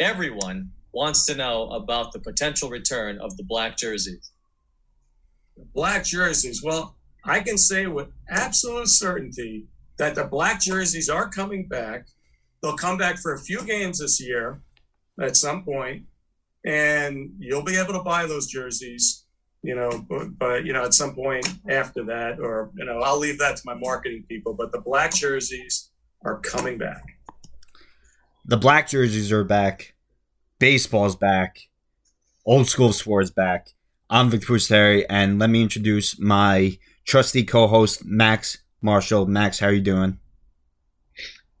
everyone wants to know about the potential return of the black jerseys. Black jerseys. Well, I can say with absolute certainty that the black jerseys are coming back. They'll come back for a few games this year at some point, and you'll be able to buy those jerseys. You know, but, but you know, at some point after that, or you know, I'll leave that to my marketing people. But the black jerseys are coming back. The black jerseys are back. Baseball's back. Old school sports back. I'm Victor Pusteri, and let me introduce my trusty co-host Max Marshall. Max, how are you doing?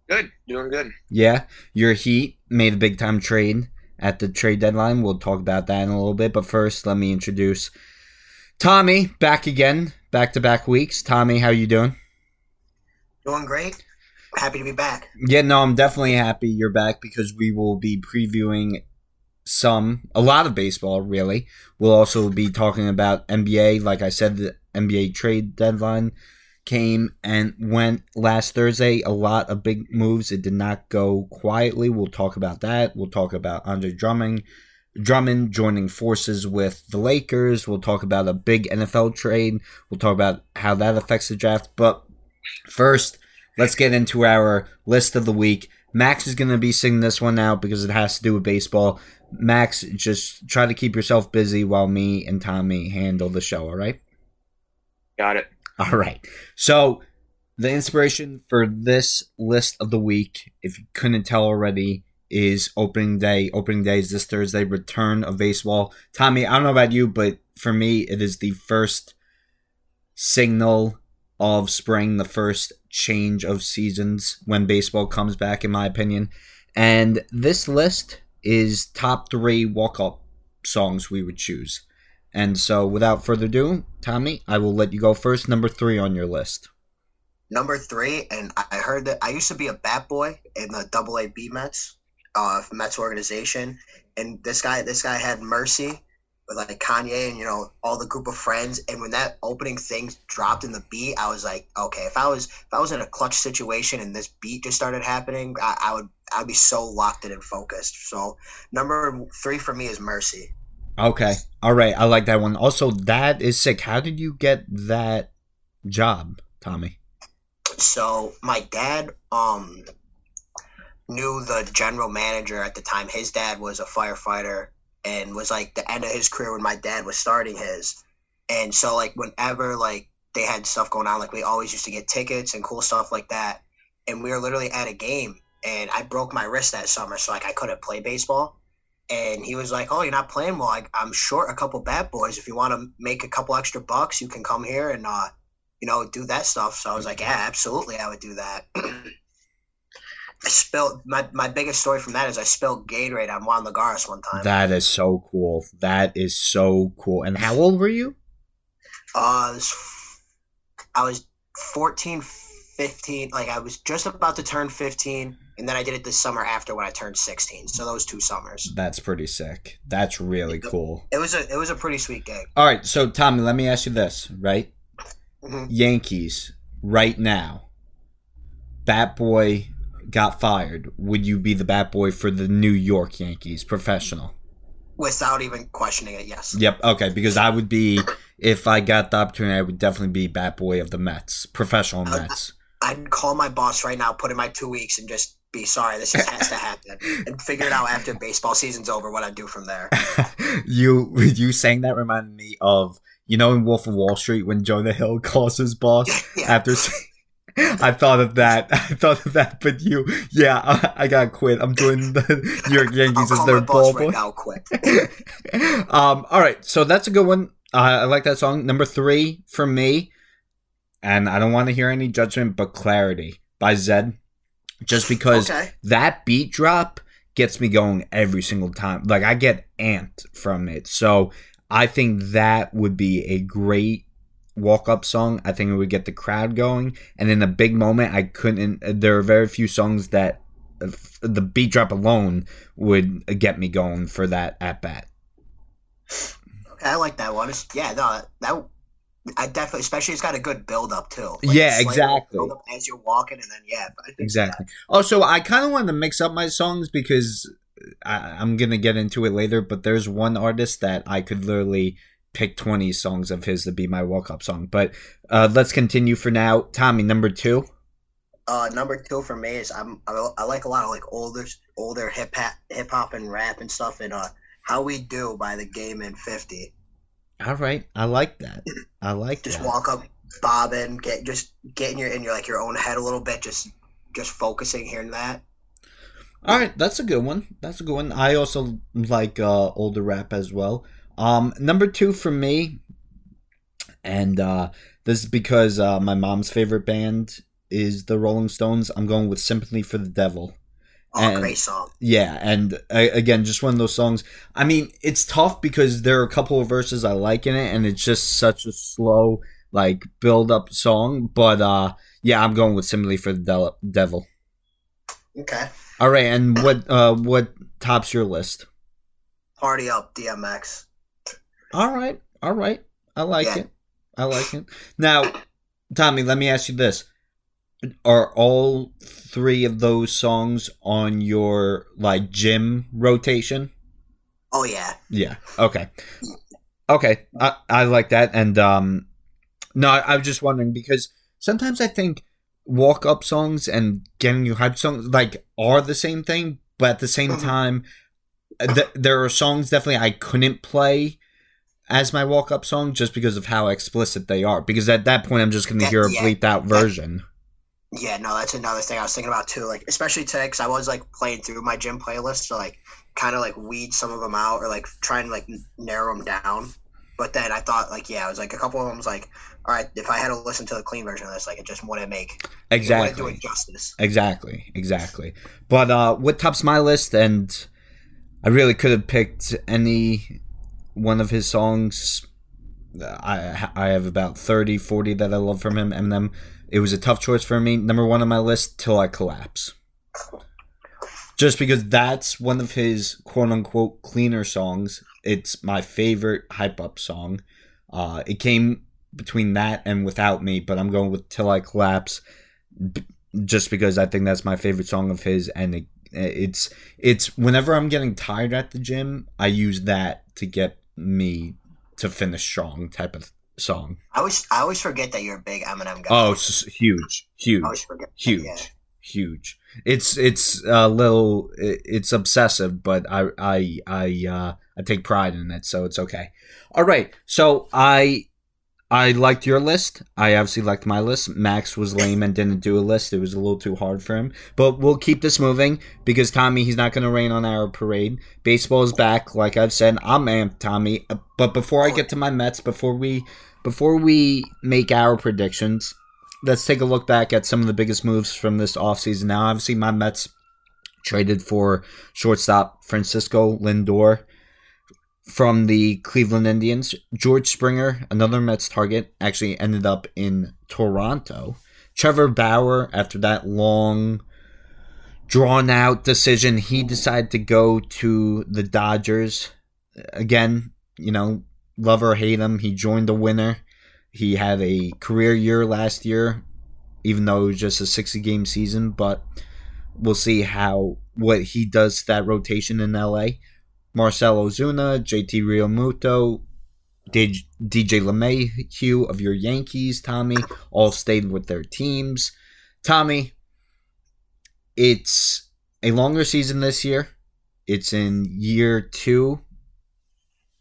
Good, doing good. Yeah, your Heat made a big time trade at the trade deadline. We'll talk about that in a little bit, but first, let me introduce Tommy back again, back to back weeks. Tommy, how you doing? Doing great. Happy to be back. Yeah, no, I'm definitely happy you're back because we will be previewing some, a lot of baseball, really. We'll also be talking about NBA. Like I said, the NBA trade deadline came and went last Thursday. A lot of big moves. It did not go quietly. We'll talk about that. We'll talk about Andre Drummond, Drummond joining forces with the Lakers. We'll talk about a big NFL trade. We'll talk about how that affects the draft. But first, let's get into our list of the week. Max is going to be singing this one out because it has to do with baseball. Max, just try to keep yourself busy while me and Tommy handle the show, all right? Got it. All right. So, the inspiration for this list of the week, if you couldn't tell already, is opening day. Opening day is this Thursday, return of baseball. Tommy, I don't know about you, but for me, it is the first signal of spring, the first change of seasons when baseball comes back, in my opinion. And this list is top three walk up songs we would choose. And so, without further ado, Tommy, I will let you go first. Number three on your list. Number three, and I heard that I used to be a bat boy in the Double A B Mets, uh, Mets organization, and this guy, this guy had Mercy with like Kanye and you know all the group of friends. And when that opening thing dropped in the beat, I was like, okay, if I was if I was in a clutch situation and this beat just started happening, I, I would I'd be so locked in and focused. So number three for me is Mercy. Okay. All right. I like that one. Also, that is sick. How did you get that job, Tommy? So my dad um knew the general manager at the time. His dad was a firefighter and was like the end of his career when my dad was starting his. And so like whenever like they had stuff going on, like we always used to get tickets and cool stuff like that. And we were literally at a game and I broke my wrist that summer, so like I couldn't play baseball. And he was like, "Oh, you're not playing well. I, I'm short a couple bat boys. If you want to make a couple extra bucks, you can come here and uh, you know, do that stuff." So I was like, "Yeah, absolutely, I would do that." I spilled my, my biggest story from that is I spilled Gatorade on Juan Lagares one time. That is so cool. That is so cool. And how old were you? Uh, I was, I was 14, 15. Like I was just about to turn 15, and then I did it this summer after when I turned 16. So those two summers. That's pretty sick. That's really it, cool. It was a it was a pretty sweet gig. All right, so Tommy, let me ask you this, right? Mhm. Yankees right now. Bat boy got fired. Would you be the bat boy for the New York Yankees, professional? Without even questioning it, yes. Yep. Okay. Because I would be, if I got the opportunity, I would definitely be bat boy of the Mets, professional Uh, Mets. I'd call my boss right now, put in my two weeks, and just be sorry. This just has to happen, and figure it out after baseball season's over what I do from there. you you saying that reminded me of you know in Wolf of Wall Street when Jonah Hill calls his boss Yeah. after. I thought of that. I thought of that, but you, yeah, I, I gotta quit. I'm doing the New York Yankees as their ball right boy. now, quick. um, all right, so that's a good one. Uh, I like that song. Number three for me, and I don't want to hear any judgment, but "Clarity" by Zedd, just because Okay. that beat drop gets me going every single time. Like I get amped from it. So I think that would be a great walk up song. I think it would get the crowd going. And in a big moment, I couldn't. There are very few songs that uh, the beat drop alone would get me going for that at bat. Okay, I like that one. It's, yeah, no, that I definitely, especially it's got a good build up too. Yeah, exactly. as you're walking, and then yeah, I think Exactly. Also, I kind of wanted to mix up my songs because I, I'm gonna get into it later, but there's one artist that I could literally pick 20 songs of his to be my walk up song. But uh, let's continue for now. Tommy, number two. Uh, number two for me is I'm I, I like a lot of like older older hip hop hip hop and rap and stuff and uh how we do by the game in fifty. All right, I like that. I like Just that. walk up, bobbing, get just getting your in your like your own head a little bit, just just focusing here and that. All right, that's a good one. That's a good one. I also like uh, older rap as well. Um, number two for me, and uh, this is because uh, my mom's favorite band is the Rolling Stones. I'm going with "Sympathy for the Devil." Oh, And- great song. Yeah, and uh, again, just one of those songs. I mean, it's tough because there are a couple of verses I like in it, and it's just such a slow, like, build up song. But uh, yeah, I'm going with "Sympathy for the Del- Devil." Okay. All right, and what uh, what tops your list? Party up, DMX. All right, all right. I like Yeah. it. I like it. Now, Tommy, let me ask you this: Are all three of those songs on your like gym rotation? Oh yeah. Yeah. Okay. Okay. I, I like that. And um no, I, I was just wondering because sometimes I think walk up songs and getting you hyped songs like are the same thing, but at the same Mhm. time, th- there are songs definitely I couldn't play as my walk up song just because of how explicit they are. Because at that point, I'm just going to hear a yeah. bleeped out version. Yeah, no, that's another thing I was thinking about too. Like, especially today, because I was like playing through my gym playlist to like kind of like weed some of them out or like try and like narrow them down. But then I thought, like, yeah, I was like a couple of them was like, all right, if I had to listen to the clean version of this, like, it just wouldn't make wouldn't Exactly. it justice. Exactly, exactly. But uh what tops my list and I really could have picked any one of his songs. I I have about 30, 40 that I love from him. Eminem. It was a tough choice for me. Number one on my list, Till I Collapse. Just because that's one of his quote unquote cleaner songs. It's my favorite hype up song. Uh, it came between that and Without Me, but I'm going with Till I Collapse b- just because I think that's my favorite song of his, and it, it's it's whenever I'm getting tired at the gym, I use that to get me to finish strong type of song. I always, I always forget that you're a big Eminem guy. Oh, it's huge, huge, forget. that, huge, Yeah. huge. It's it's a little it's obsessive, but I I I uh, I take pride in it, so it's okay. All right, so I I liked your list. I obviously liked my list. Max was lame and didn't do a list. It was a little too hard for him. But we'll keep this moving because Tommy, he's not going to rain on our parade. Baseball is back. Like I've said, I'm amped, Tommy. But before I get to my Mets, before we before we make our predictions, let's take a look back at some of the biggest moves from this offseason. Now, obviously, my Mets traded for shortstop Francisco Lindor from the Cleveland Indians. George Springer, another Mets target, actually ended up in Toronto. Trevor Bauer, after that long, drawn out decision, he decided to go to the Dodgers. Again, you know, love or hate him, he joined the winner. He had a career year last year, even though it was just a 60 game season, but we'll see how what he does to that rotation in LA. Marcell Ozuna, JT Realmuto, DJ LeMahieu of your Yankees, Tommy, all stayed with their teams. Tommy, it's a longer season this year. It's in year two,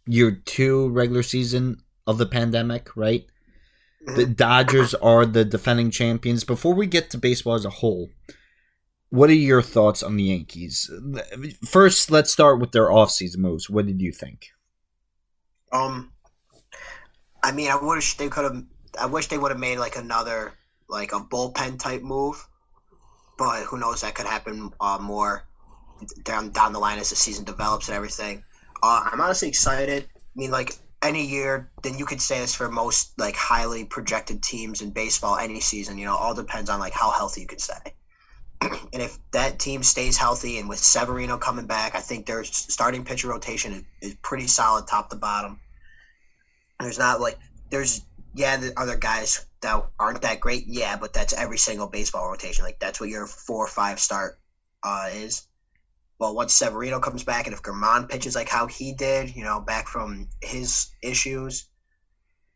year two regular season of the pandemic, right? Mm-hmm. The Dodgers are the defending champions. Before we get to baseball as a whole, what are your thoughts on the Yankees? First, let's start with their offseason moves. What did you think? Um, I mean, I wish they could have. I wish they would have made like another like a bullpen type move, but who knows? That could happen uh, more down down the line as the season develops and everything. Uh, I'm honestly excited. I mean, like any year, then you could say this for most like highly projected teams in baseball any season. You know, all depends on like how healthy you can stay. and if that team stays healthy, and with Severino coming back, I think their starting pitcher rotation is, is pretty solid, top to bottom. There's not like there's yeah, the other guys that aren't that great, yeah, but that's every single baseball rotation. Like that's what your four or five start uh, is. Well, once Severino comes back, and if Germán pitches like how he did, you know, back from his issues,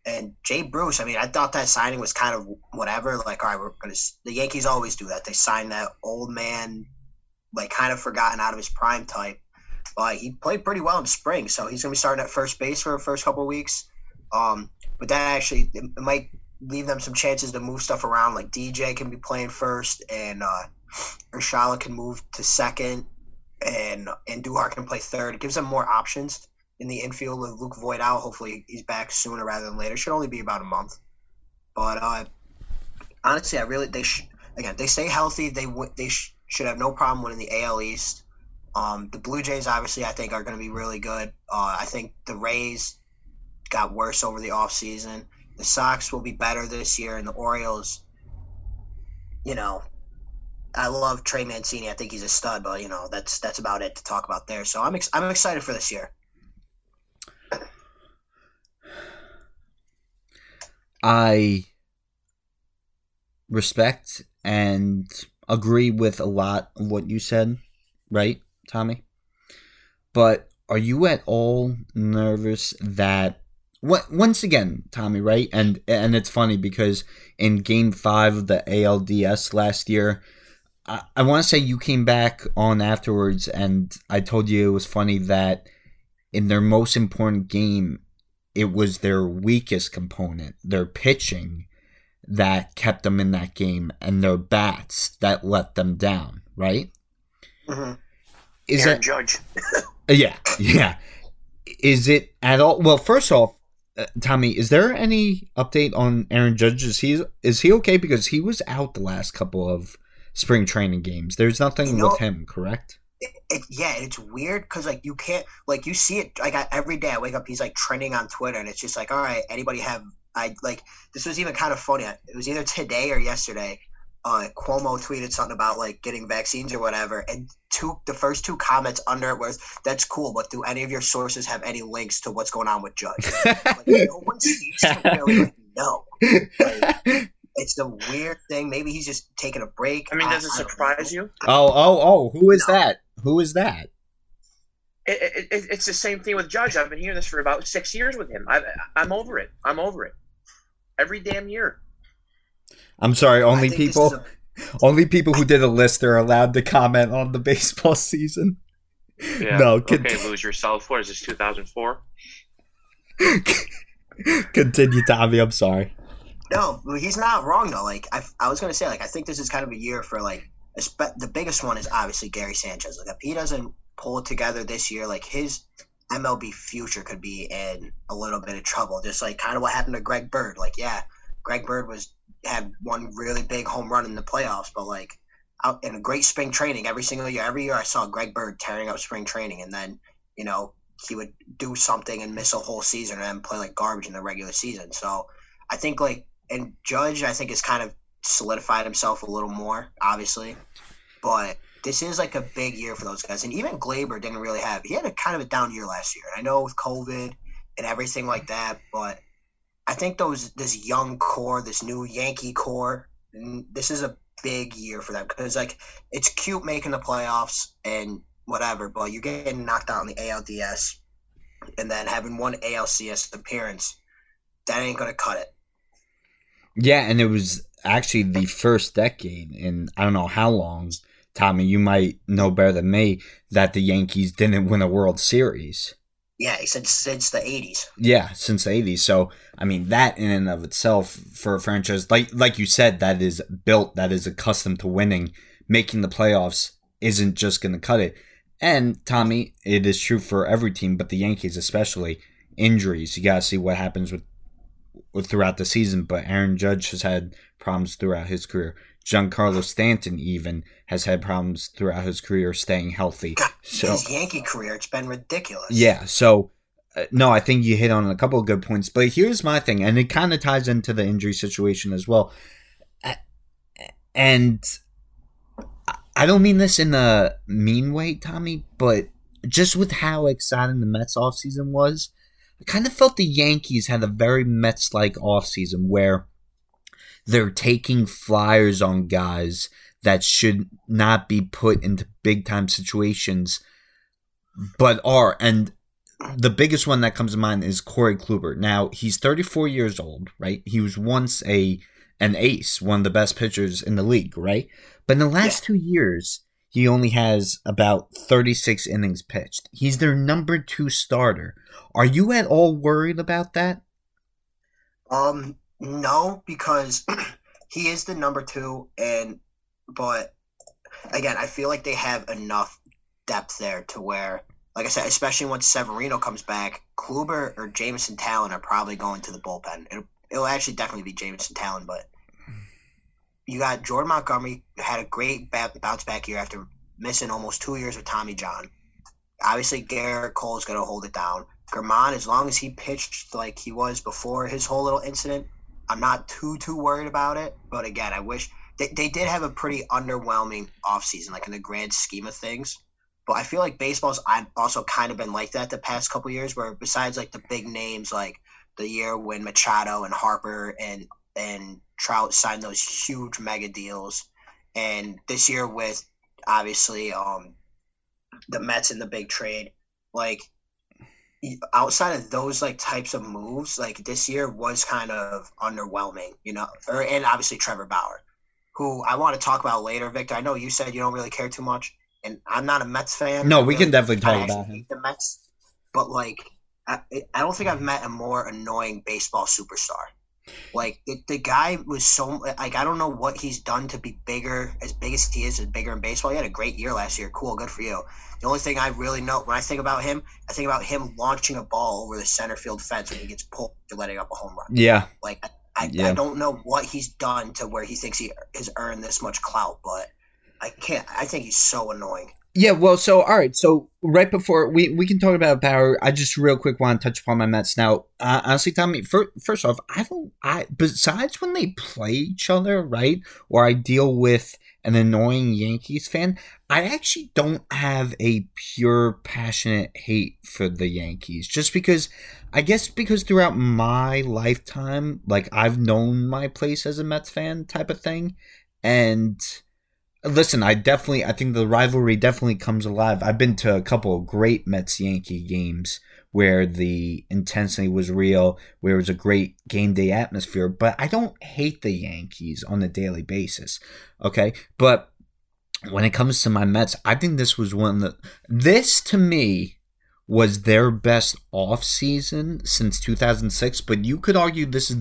and Jay Bruce, I mean, I thought that signing was kind of whatever. Like, all right, we're gonna. The Yankees always do that. They sign that old man, like kind of forgotten out of his prime type. But he played pretty well in spring, so he's gonna be starting at first base for the first couple weeks. Um, but that actually might leave them some chances to move stuff around. Like DJ can be playing first, and uh, Urshela can move to second, and and Duhar can play third. It gives them more options in the infield with Luke Voit out. Hopefully, he's back sooner rather than later. Should only be about a month. But uh, honestly, I really they sh- again they stay healthy. They w- they sh- should have no problem winning the AL East. Um, the Blue Jays obviously I think are going to be really good. Uh, I think the Rays got worse over the offseason. The Sox will be better this year, and the Orioles, you know, I love Trey Mancini. I think he's a stud, but you know that's that's about it to talk about there. So I'm ex- I'm excited for this year. I respect and agree with a lot of what you said, right, Tommy? But are you at all nervous that what once again, Tommy, right? And and it's funny because in game 5 of the ALDS last year, I, I want to say you came back on afterwards and I told you it was funny that in their most important game it was their weakest component, their pitching, that kept them in that game, and their bats that let them down. Right? Mm-hmm. Is Aaron that Judge. yeah, yeah? Is it at all? Well, first off, uh, Tommy, is there any update on Aaron Judge? Is he is he okay? Because he was out the last couple of spring training games. There's nothing You know- with him, correct? It, it, yeah, it's weird because like you can't like you see it like I, every day I wake up he's like trending on Twitter and it's just like all right anybody have I like this was even kind of funny it was either today or yesterday uh Cuomo tweeted something about like getting vaccines or whatever and two the first two comments under it was that's cool but do any of your sources have any links to what's going on with Judge like no one seems to really like, know Like, it's the weird thing maybe he's just taking a break I mean, does it surprise know. you? oh, oh, oh! Who is No. that? Who is that? It, it, it, it's the same thing with Judge. I've been hearing this for about six years with him. I, I'm over it. I'm over it. Every damn year. I'm sorry. Only people. a- Only people who did a list are allowed to comment on the baseball season. Yeah. No, okay, con- lose yourself. What is this? 2004. Continue, Tommy. I'm sorry. No, he's not wrong though. Like I, I was gonna say, like I think this is kind of a year for like espe- the biggest one is obviously Gary Sanchez. Like if he doesn't pull it together this year, like his MLB future could be in a little bit of trouble. Just like kind of what happened to Greg Bird. Like yeah, Greg Bird was had one really big home run in the playoffs, but like out in a great spring training every single year. Every year I saw Greg Bird tearing up spring training, and then you know he would do something and miss a whole season and then play like garbage in the regular season. So I think like and Judge I think is kind of solidified himself a little more, obviously. But this is like a big year for those guys. And even Gleyber didn't really have he had a kind of a down year last year. I know with COVID and everything like that, but I think those this young core, this new Yankee core, this is a big year for them because like it's cute making the playoffs and whatever, but you're getting knocked out in the ALDS and then having one ALCS appearance, that ain't gonna cut it. Yeah, and it was actually the first decade in I don't know how long, Tommy, you might know better than me, that the Yankees didn't win a World Series. Yeah, he said since the '80s. Yeah, since the 80s. So, I mean, that in and of itself for a franchise, like like you said, that is built, that is accustomed to winning, making the playoffs isn't just going to cut it. And, Tommy, it is true for every team, but the Yankees especially. Injuries, you got to see what happens with, with throughout the season. But Aaron Judge has had problems throughout his career. Giancarlo Stanton even has had problems throughout his career staying healthy. God, So His Yankee career, it's been ridiculous. yeah, so uh, no, I think you hit on a couple of good points, but here's my thing, and it kind of ties into the injury situation as well. And I- I don't mean this in a mean way, Tommy, but just with how exciting the Mets offseason was, I kind of felt the Yankees had a very Mets like offseason where they're taking flyers on guys that should not be put into big time situations, but are. And the biggest one that comes to mind is Corey Kluber. Now he's 34 years old, right? He was once a an ace, one of the best pitchers in the league, right? But in the last two years, he only has about 36 innings pitched. He's their number two starter. Are you at all worried about that? Um, no, because he is the number two, and but again, I feel like they have enough depth there to where, like I said, especially once Severino comes back, Kluber or Jameson Taillon are probably going to the bullpen. It'll, it'll actually definitely be Jameson Taillon, but you got Jordan Montgomery had a great bounce back year after missing almost two years with Tommy John. Obviously, Cole is going to hold it down. Germán, as long as he pitched like he was before his whole little incident, I'm not too too worried about it. But again, I wish they, they did have a pretty underwhelming offseason, like in the grand scheme of things. But I feel like baseball's I've also kind of been like that the past couple years, where besides like the big names like the year when Machado and Harper and and Trout signed those huge mega deals, and this year with obviously um the Mets in the big trade, like outside of those like types of moves, like this year was kind of underwhelming, you know, or and obviously Trevor Bauer, who I want to talk about later. Victor, I know you said you don't really care too much, and I'm not a Mets fan. No, we can definitely talk about him. The Mets, but like, I, I don't think I've met a more annoying baseball superstar. Like the, the guy was so like I don't know what he's done to be bigger, as big as he is, as bigger in baseball. He had a great year last year. Cool, good for you. The only thing I really know when I think about him, I think about him launching a ball over the center field fence when he gets pulled to letting up a home run. Yeah. Like I, yeah. I don't know what he's done to where he thinks he has earned this much clout, but I can't. I think he's so annoying. Yeah, well, so all right, so right before we we can talk about Bauer, I just real quick want to touch upon my Mets now. Uh, honestly, Tommy, first, first off, I don't. I besides when they play each other, right, or I deal with an annoying Yankees fan, I actually don't have a pure passionate hate for the Yankees. Just because, I guess, because throughout my lifetime, like I've known my place as a Mets fan, type of thing, and listen, I definitely, I think the rivalry definitely comes alive. I've been to a couple of great Mets Yankee games where the intensity was real, where it was a great game day atmosphere, but I don't hate the Yankees on a daily basis. Okay. But when it comes to my Mets, I think this was one that, this to me, was their best off season since 2006, but you could argue this is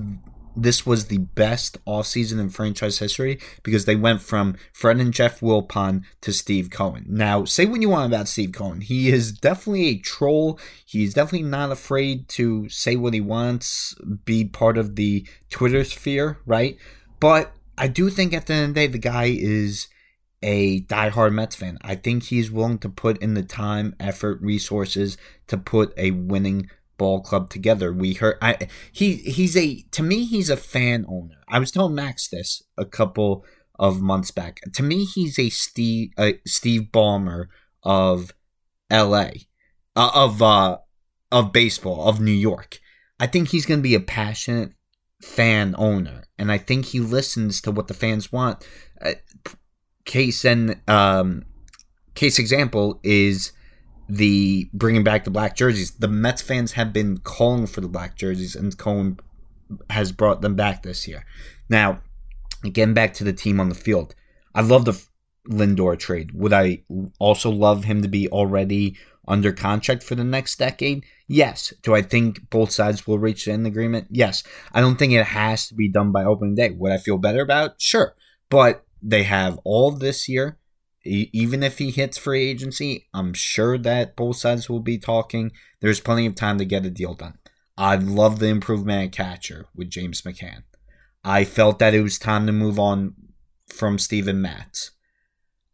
this was the best offseason in franchise history because they went from Fred and Jeff Wilpon to Steve Cohen. Now, say what you want about Steve Cohen. He is definitely a troll. He's definitely not afraid to say what he wants, be part of the Twitter sphere, right? But I do think at the end of the day, the guy is a diehard Mets fan. I think he's willing to put in the time, effort, resources to put a winning ball club together. We heard I he he's a to me he's a fan owner. I was telling Max this a couple of months back. To me, he's a Steve uh, Steve Ballmer of L.A. Uh, of uh, of baseball of New York. I think he's going to be a passionate fan owner, and I think he listens to what the fans want. Uh, case and um, case example is the bringing back the black jerseys. The Mets fans have been calling for the black jerseys, and Cohen has brought them back this year. Now, getting back to the team on the field, I love the Lindor trade. Would I also love him to be already under contract for the next decade? Yes. Do I think both sides will reach an agreement? Yes. I don't think it has to be done by opening day. Would I feel better about? It? Sure. But they have all this year even if he hits free agency, I'm sure that both sides will be talking. There's plenty of time to get a deal done. I love the improvement at catcher with James McCann. I felt that it was time to move on from Steven Matz.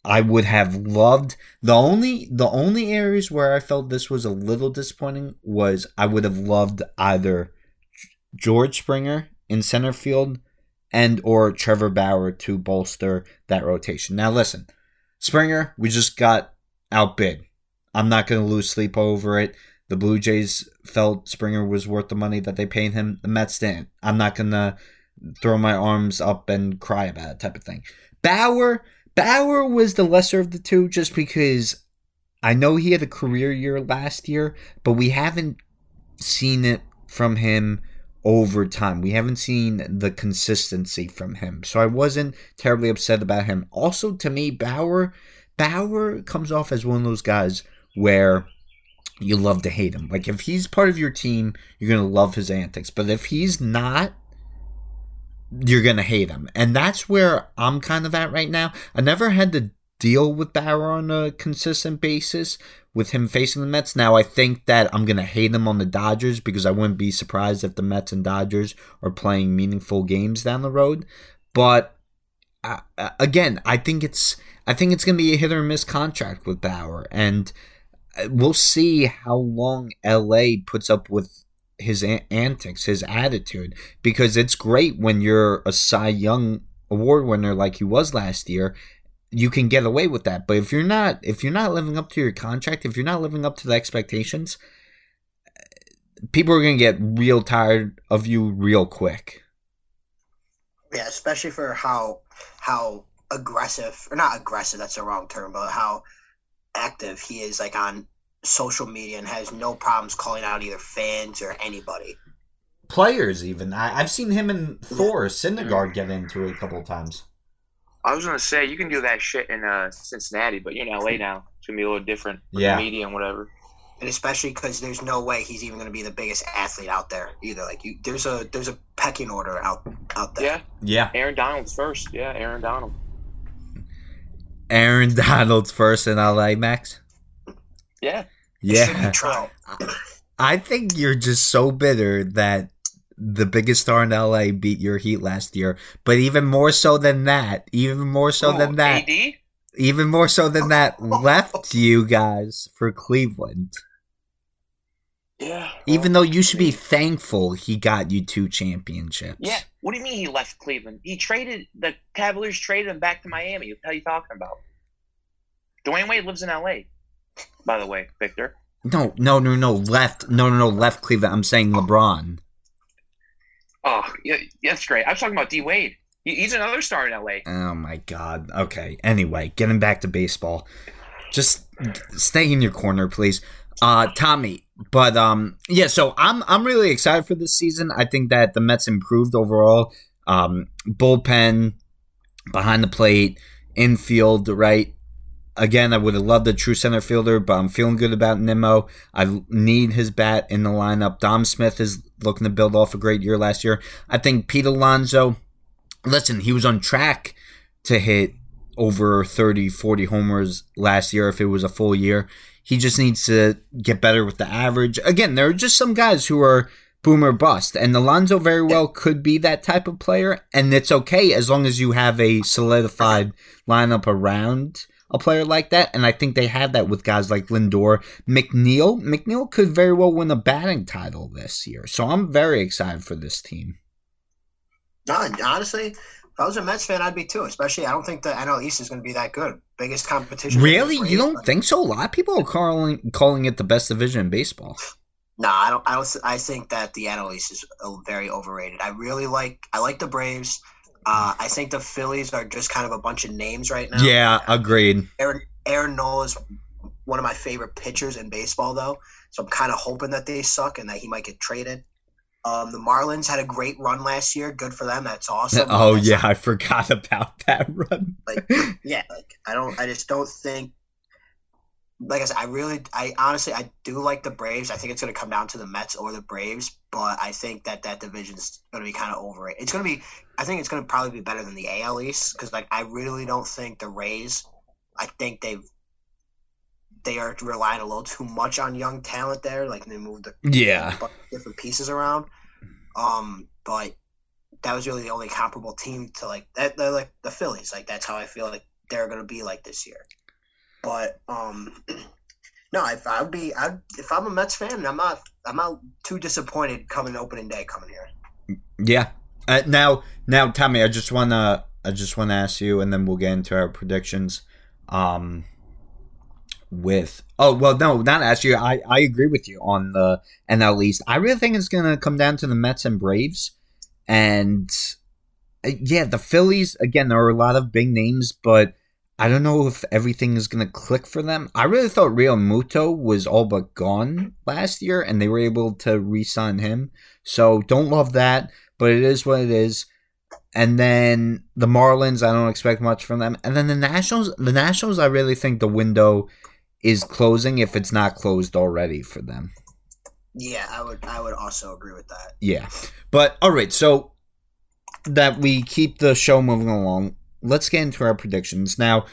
I would have loved the only the only areas where I felt this was a little disappointing was I would have loved either George Springer in center field and or Trevor Bauer to bolster that rotation. Now listen, Springer, we just got outbid. I'm not going to lose sleep over it. The Blue Jays felt Springer was worth the money that they paid him. The Mets didn't. I'm not going to throw my arms up and cry about it type of thing. Bauer, Bauer was the lesser of the two just because I know he had a career year last year, but we haven't seen it from him over time. We haven't seen the consistency from him. So I wasn't terribly upset about him. Also to me Bauer Bauer comes off as one of those guys where you love to hate him. Like if he's part of your team, you're to love his antics. But if he's not you're gonna hate him, and that's where I'm kind of at right now. I never had to deal with Bauer on a consistent basis with him facing the Mets. Now I think that I'm gonna hate him on the Dodgers because I wouldn't be surprised if the Mets and Dodgers are playing meaningful games down the road. But uh, again, I think it's I think it's gonna be a hit or miss contract with Bauer, and uh, we'll see how long LA puts up with his antics, his attitude, because it's great when you're a Cy Young award winner like he was last year. You can get away with that, but if you're not, if you're not living up to your contract, if you're not living up to the expectations, people are gonna get real tired of you real quick. Yeah, especially for how how aggressive or not aggressive. That's the wrong term, but how active he is, like on social media and has no problems calling out either fans or anybody. Players, even. I, have seen him and Thor Syndergaard get into it a couple of times. I was gonna say you can do that shit in uh, Cincinnati, but you're in LA now. It's gonna be a little different with yeah. the media and whatever. And especially because there's no way he's even gonna be the biggest athlete out there either. Like you, there's a there's a pecking order out out there. Yeah, yeah. Aaron Donald's first. Yeah, Aaron Donald. Aaron Donald's first in LA, Max. Yeah. Yeah. I think you're just so bitter that the biggest star in LA beat your Heat last year. But even more so than that, even more so than that, AD? even more so than that, oh. left you guys for Cleveland. Yeah. Even though you should be thankful he got you two championships. Yeah. What do you mean he left Cleveland? He traded the Cavaliers traded him back to Miami. What are you talking about? Dwyane Wade lives in LA by the way, Victor. No, no, no, no. Left. No, no, no. Left Cleveland. I'm saying LeBron. Oh, yeah, that's great. I was talking about D Wade. He's another star in LA. Oh my God. Okay. Anyway, getting back to baseball. Just stay in your corner, please. Uh, Tommy. But um, yeah. So I'm I'm really excited for this season. I think that the Mets improved overall. Um, bullpen, behind the plate, infield, right again, I would have loved a true center fielder, but I'm feeling good about Nimmo. I need his bat in the lineup. Dom Smith is looking to build off a great year last year. I think Pete Alonso, listen, he was on track to hit over 30, 40 homers last year if it was a full year. He just needs to get better with the average. Again, there are just some guys who are boomer bust, and Alonso very well could be that type of player, and it's okay as long as you have a solidified lineup around a player like that, and I think they have that with guys like Lindor, McNeil. McNeil could very well win a batting title this year, so I'm very excited for this team. No, honestly, if I was a Mets fan, I'd be too. Especially, I don't think the NL East is going to be that good. Biggest competition. Really, you don't think so? A lot of people are calling calling it the best division in baseball. No, I don't. I don't. I think that the NL East is uh, very overrated. I really like. I like the Braves. Uh, I think the Phillies are just kind of a bunch of names right now. Yeah, agreed. Aaron Aaron Nola is one of my favorite pitchers in baseball, though. So I'm kind of hoping that they suck and that he might get traded. Um, the Marlins had a great run last year. Good for them. That's awesome. Oh That's yeah, I forgot about that run. like yeah, like I don't. I just don't think like I said, I really, I honestly, I do like the Braves. I think it's going to come down to the Mets or the Braves, but I think that that division is going to be kind of over it. It's going to be, I think it's going to probably be better than the AL East because, like, I really don't think the Rays. I think they've they are relying a little too much on young talent there. Like they moved the yeah different pieces around. Um, but that was really the only comparable team to like that. They're like the Phillies. Like that's how I feel like they're going to be like this year. But um, no, if I'd be, I'd, if I'm a Mets fan, I'm not, I'm not too disappointed coming opening day coming here. Yeah. Uh, now, now, Tommy, I just wanna, I just wanna ask you, and then we'll get into our predictions. Um, with oh well, no, not ask you. I I agree with you on the NL East. I really think it's gonna come down to the Mets and Braves, and uh, yeah, the Phillies. Again, there are a lot of big names, but I don't know if everything is going to click for them. I really thought Realmuto was all but gone last year, and they were able to re sign him. So don't love that, but it is what it is. And then the Marlins, I don't expect much from them. And then the Nationals, the Nationals, I really think the window is closing if it's not closed already for them. Yeah, I would I would also agree with that. Yeah. But all right, so that we keep the show moving along, let's get into our predictions. Now,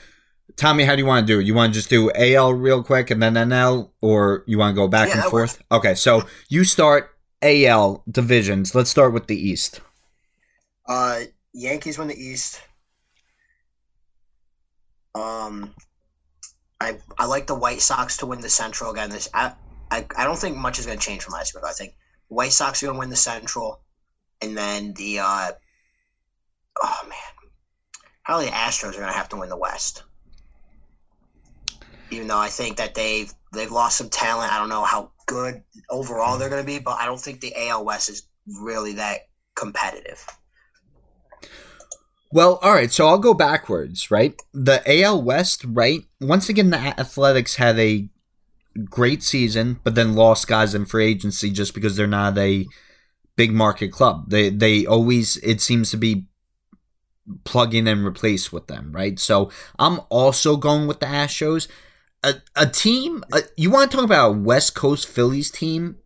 Tommy, how do you want to do it? You want to just do AL real quick and then NL, or you want to go back Yeah, and forth? Okay, so you start AL divisions. Let's start with the East. Uh, Yankees win the East. Um, I I like the White Sox to win the Central again. This I I, I don't think much is going to change from last year. I think White Sox are going to win the Central, and then the uh, oh man, probably the Astros are going to have to win the West. Even though I think that they've they've lost some talent, I don't know how good overall they're going to be, but I don't think the AL West is really that competitive. Well, all right, so I'll go backwards, right? The AL West, right? Once again, the Athletics had a great season, but then lost guys in free agency just because they're not a big market club. They they always it seems to be plug in and replace with them, right? So I'm also going with the Astros. A, a team, a, you want to talk about a West Coast Phillies team?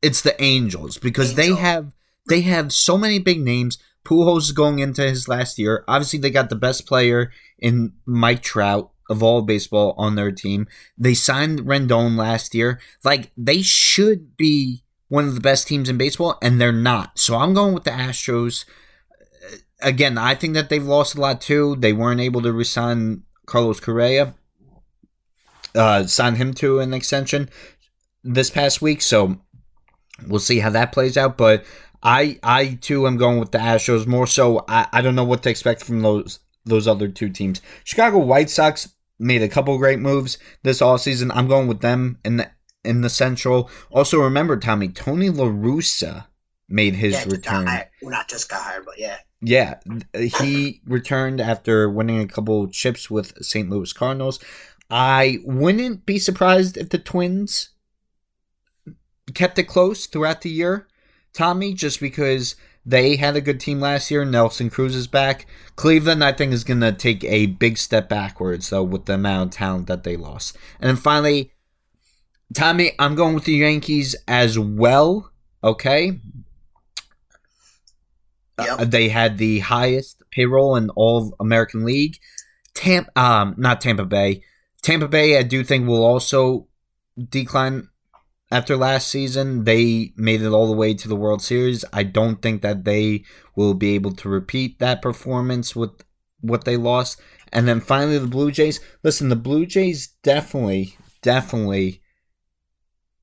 It's the Angels because they have they have so many big names. Pujols is going into his last year. Obviously, they got the best player in Mike Trout of all baseball on their team. They signed Rendon last year. Like they should be one of the best teams in baseball, and they're not. So I'm going with the Astros. Again, I think that they've lost a lot too. They weren't able to resign Carlos Correa, uh, sign him to an extension this past week. So we'll see how that plays out. But I, I too am going with the Astros more so. I, I don't know what to expect from those those other two teams. Chicago White Sox made a couple great moves this offseason. I'm going with them in the in the Central. Also, remember Tommy Tony La Russa made his yeah, return. hired. Well, not just got hired, but yeah. Yeah, he returned after winning a couple chips with St. Louis Cardinals. I wouldn't be surprised if the Twins kept it close throughout the year, Tommy, just because they had a good team last year. Nelson Cruz is back. Cleveland, I think, is going to take a big step backwards, though, with the amount of talent that they lost. And then finally, Tommy, I'm going with the Yankees as well. Okay, Yep. uh, they had the highest payroll in all of American League. Tampa, um, not Tampa Bay. Tampa Bay, I do think will also decline after last season. They made it all the way to the World Series. I don't think that they will be able to repeat that performance with what they lost. And then finally, the Blue Jays. Listen, the Blue Jays definitely, definitely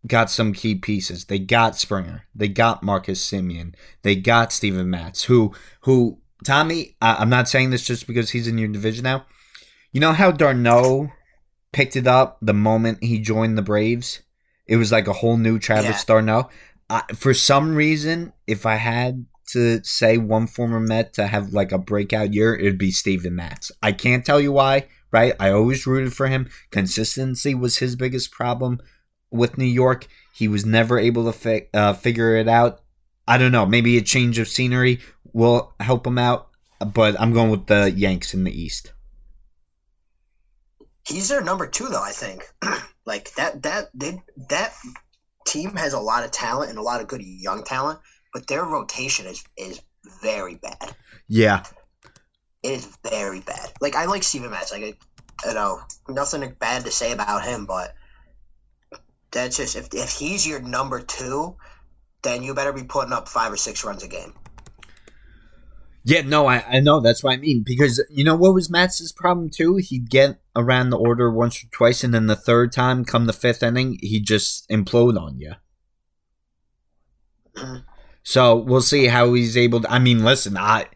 got some key pieces. They got Springer. They got Marcus Semien. They got Steven Matz, who, who, Tommy, I, I'm not saying this just because he's in your division now. You know how d'Arnaud picked it up the moment he joined the Braves? It was like a whole new Travis d'Arnaud. I, for some reason, if I had to say one former Met to have like a breakout year, it'd be Steven Matz. I can't tell you why, right? I always rooted for him. Consistency was his biggest problem with New York. He was never able to fi- uh, figure it out. I don't know. Maybe a change of scenery will help him out, but I'm going with the Yanks in the East. He's their number two, though. I think. like that that they, that team has a lot of talent and a lot of good young talent, but their rotation is is very bad. Yeah, It is very bad. Like I like Steven Matz. Like I, you know, nothing bad to say about him, but that's just if if he's your number two, then you better be putting up five or six runs a game. Yeah, no, I, I know. That's what I mean. Because you know what was Matt's problem too? He'd get around the order once or twice, and then the third time, come the fifth inning, he'd just implode on you. Mhm. So we'll see how he's able to. I mean, listen, I,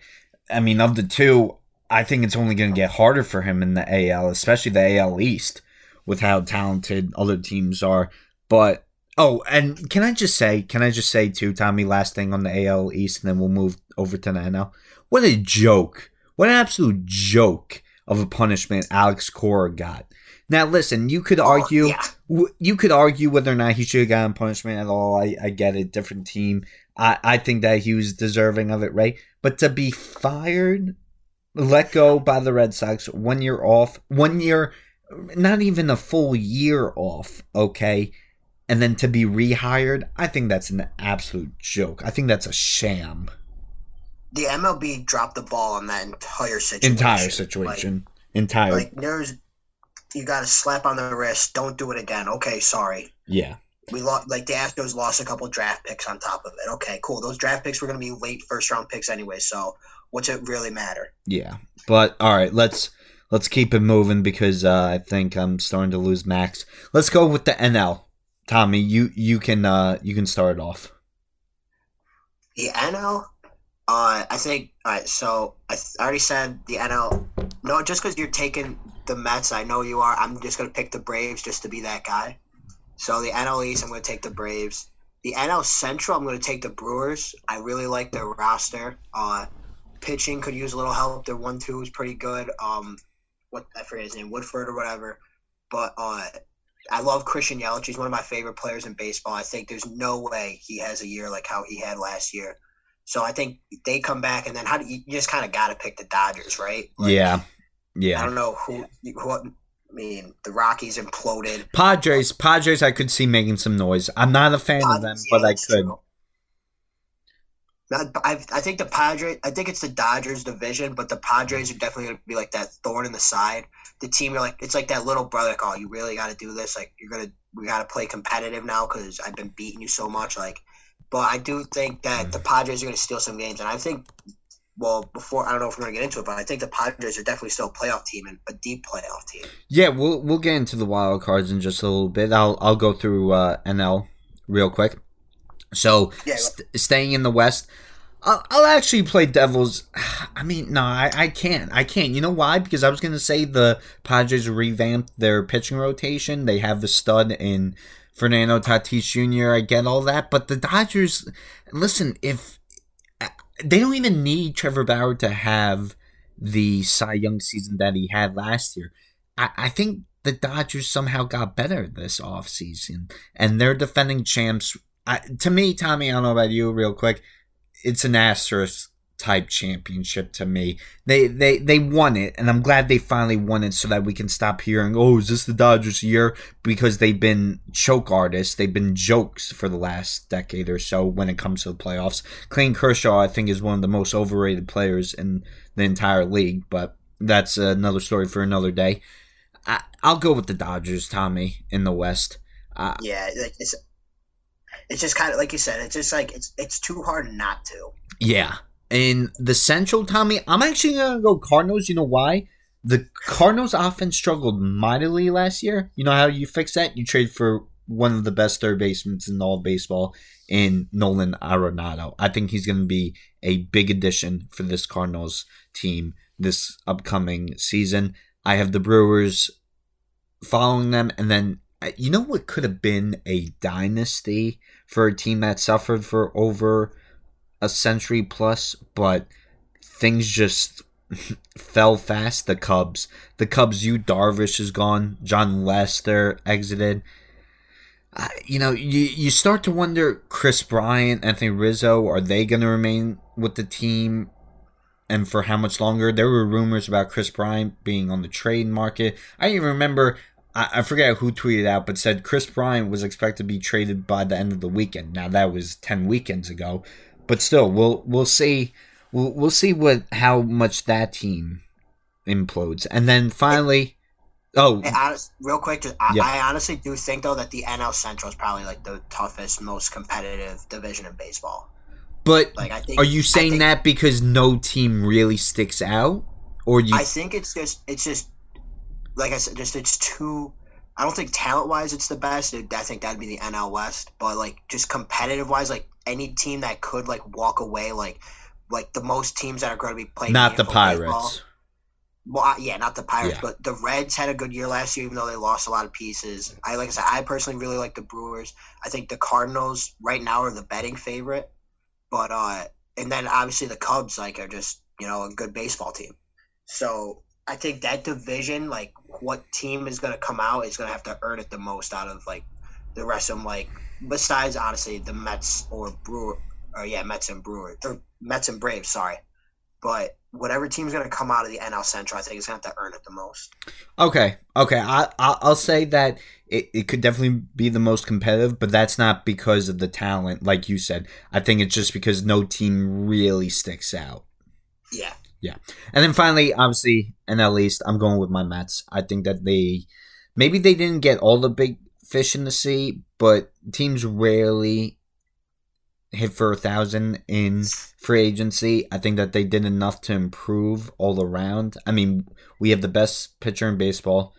I mean, of the two, I think it's only going to get harder for him in the AL, especially the AL East, with how talented other teams are. But oh, and can I just say, can I just say too, Tommy? Last thing on the AL East, and then we'll move over to the NL. What a joke! What an absolute joke! of a punishment Alex Cora got. Now, listen, you could Oh, argue, yeah. w- you could argue whether or not he should have gotten punishment at all. I, I get it, different team. I, I think that he was deserving of it, right? But to be fired, let go by the Red Sox, one year off, one year, not even a full year off, okay? And then to be rehired, I think that's an absolute joke. I think that's a sham. The MLB dropped the ball on that entire situation. Entire situation. Entire. Like, like there's, you got to slap on the wrist. Don't do it again. Okay, sorry. yeah. We lost. Like the Astros lost a couple draft picks on top of it. Okay, cool. Those draft picks were going to be late first round picks anyway. So what's it really matter? Yeah, but all right, let's let's keep it moving because uh, I think I'm starting to lose Max. Let's go with the NL. Tommy, you you can uh, you can start it off. The NL, uh, I think. All right, so I, th- I already said the NL. No, just because you're taking the Mets, I know you are. I'm just gonna pick the Braves just to be that guy. So the NL East, I'm gonna take the Braves. The NL Central, I'm gonna take the Brewers. I really like their roster. Uh, pitching could use a little help. Their one two is pretty good. Um, what I forget his name, Woodford or whatever. But uh, I love Christian Yelich. He's one of my favorite players in baseball. I think there's no way he has a year like how he had last year. So I think they come back, and then how do you, you just kind of got to pick the Dodgers, right? Like, yeah, I don't know who. who I mean, the Rockies imploded. Padres, Padres, I could see making some noise. I'm not a fan of them, but I could. Not, I, I think the Padres. I think it's the Dodgers division, but the Padres are definitely going to be like that thorn in the side. The team, you're like, it's like that little brother. Like, oh, you really got to do this. Like, you're gonna, we got to play competitive now because I've been beating you so much. Like, but I do think that the Padres are going to steal some games, and I think. Well, before I don't know if we're going to get into it, but I think the Padres are definitely still a playoff team and a deep playoff team. Yeah, we'll we'll get into the wild cards in just a little bit. I'll I'll go through uh, NL real quick. So Yeah. st- staying in the West, I'll, I'll actually play Devils. I mean, no, I, I can't. I can't. You know why? Because I was gonna say the Padres revamped their pitching rotation. They have the stud in Fernando Tatis Jr. I get all that, but the Dodgers. Listen, if they don't even need Trevor Bauer to have the Cy Young season that he had last year. I, I think the Dodgers somehow got better this offseason, and they're defending champs. I, to me, Tommy, I don't know about you, real quick. It's an asterisk type championship to me. They they they won it, and I'm glad they finally won it, so that we can stop hearing, "Oh, is this the Dodgers' year?" Because they've been choke artists, they've been jokes for the last decade or so when it comes to the playoffs. Clayton Kershaw, I think, is one of the most overrated players in the entire league, but that's another story for another day. I, I'll go with the Dodgers, Tommy, in the West. Uh, Yeah, it's it's just kind of like you said. It's just like it's it's too hard not to. yeah. In the Central, Tommy, I'm actually going to go Cardinals. You know why? The Cardinals offense struggled mightily last year. You know how you fix that? You trade for one of the best third basemen in all of baseball in Nolan Arenado. I think he's going to be a big addition for this Cardinals team this upcoming season. I have the Brewers following them, and then uh, you know what could have been a dynasty for a team that suffered for over a century plus, but things just fell fast. The Cubs, the Cubs. Yu Darvish is gone. Jon Lester exited. You know, you you start to wonder. Kris Bryant, Anthony Rizzo, are they going to remain with the team? And for how much longer? There were rumors about Kris Bryant being on the trade market. I even remember I, I forget who tweeted out, but said Kris Bryant was expected to be traded by the end of the weekend. Now that was ten weekends ago, but still, we'll we'll see we'll we'll see what how much that team implodes, and then finally, oh honest, real quick, just, I, Yeah. I honestly do think though that the NL Central is probably like the toughest, most competitive division in baseball. but Like I think. are you saying think- that because no team really sticks out, or you? I think it's just it's just like I said, just it's too. I don't think talent wise it's the best. I think that'd be the NL West, but like just competitive wise, like any team that could like walk away, like like the most teams that are going to be playing. not the Pirates. baseball- Well, yeah, not the Pirates, Yeah. but the Reds had a good year last year, even though they lost a lot of pieces. I like I said, I personally really like the Brewers. I think the Cardinals right now are the betting favorite, but uh, and then obviously the Cubs like are just you know a good baseball team. So I think that division, like what team is going to come out, is going to have to earn it the most out of like the rest of them. Like besides honestly the Mets or Brewer, or yeah, Mets and Brewer or Mets and Braves. Sorry, but whatever team's going to come out of the NL Central, I think is going to have to earn it the most. Okay, okay. I, I I'll say that it, it could definitely be the most competitive, but that's not because of the talent, like you said. I think it's just because no team really sticks out. Yeah. Yeah. And then finally, obviously, NL East, I'm going with my Mets. I think that they maybe they didn't get all the big fish in the sea, but teams rarely hit for a thousand in free agency. I think that they did enough to improve all around. I mean, we have the best pitcher in baseball.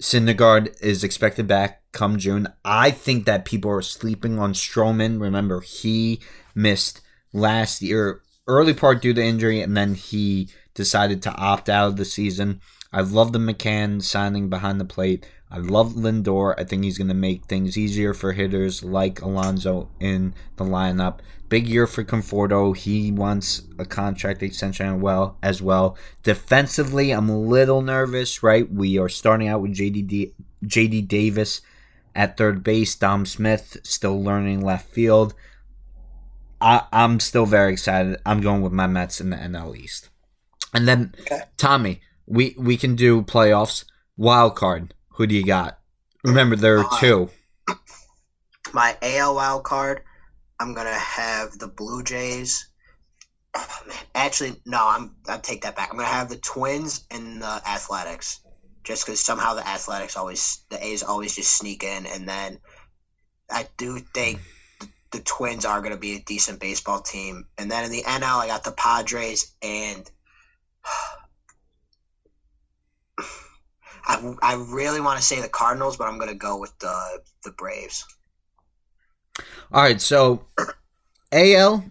Syndergaard is expected back come June. I think that people are sleeping on Stroman. Remember, he missed last year, early part due to injury, and then he decided to opt out of the season. I love the McCann signing behind the plate. I love Lindor. I think he's going to make things easier for hitters like Alonso in the lineup. Big year for Conforto. He wants a contract extension well as well. Defensively, I'm a little nervous. Right, we are starting out with JD JD Davis at third base. Dom Smith still learning left field. I, I'm still very excited. I'm going with my Mets in the NL East. And then Okay. Tommy, we we can do playoffs. Wild card. Who do you got? Remember there are Uh, two. My AL wild card, I'm gonna have the Blue Jays. Oh. Actually, no, I'm I take that back. I'm gonna have the Twins and the Athletics, just because somehow the Athletics always the A's always just sneak in, and then I do think the Twins are gonna be a decent baseball team. And then in the NL, I got the Padres and. I, I really want to say the Cardinals, but I'm going to go with the the Braves. All right, so AL.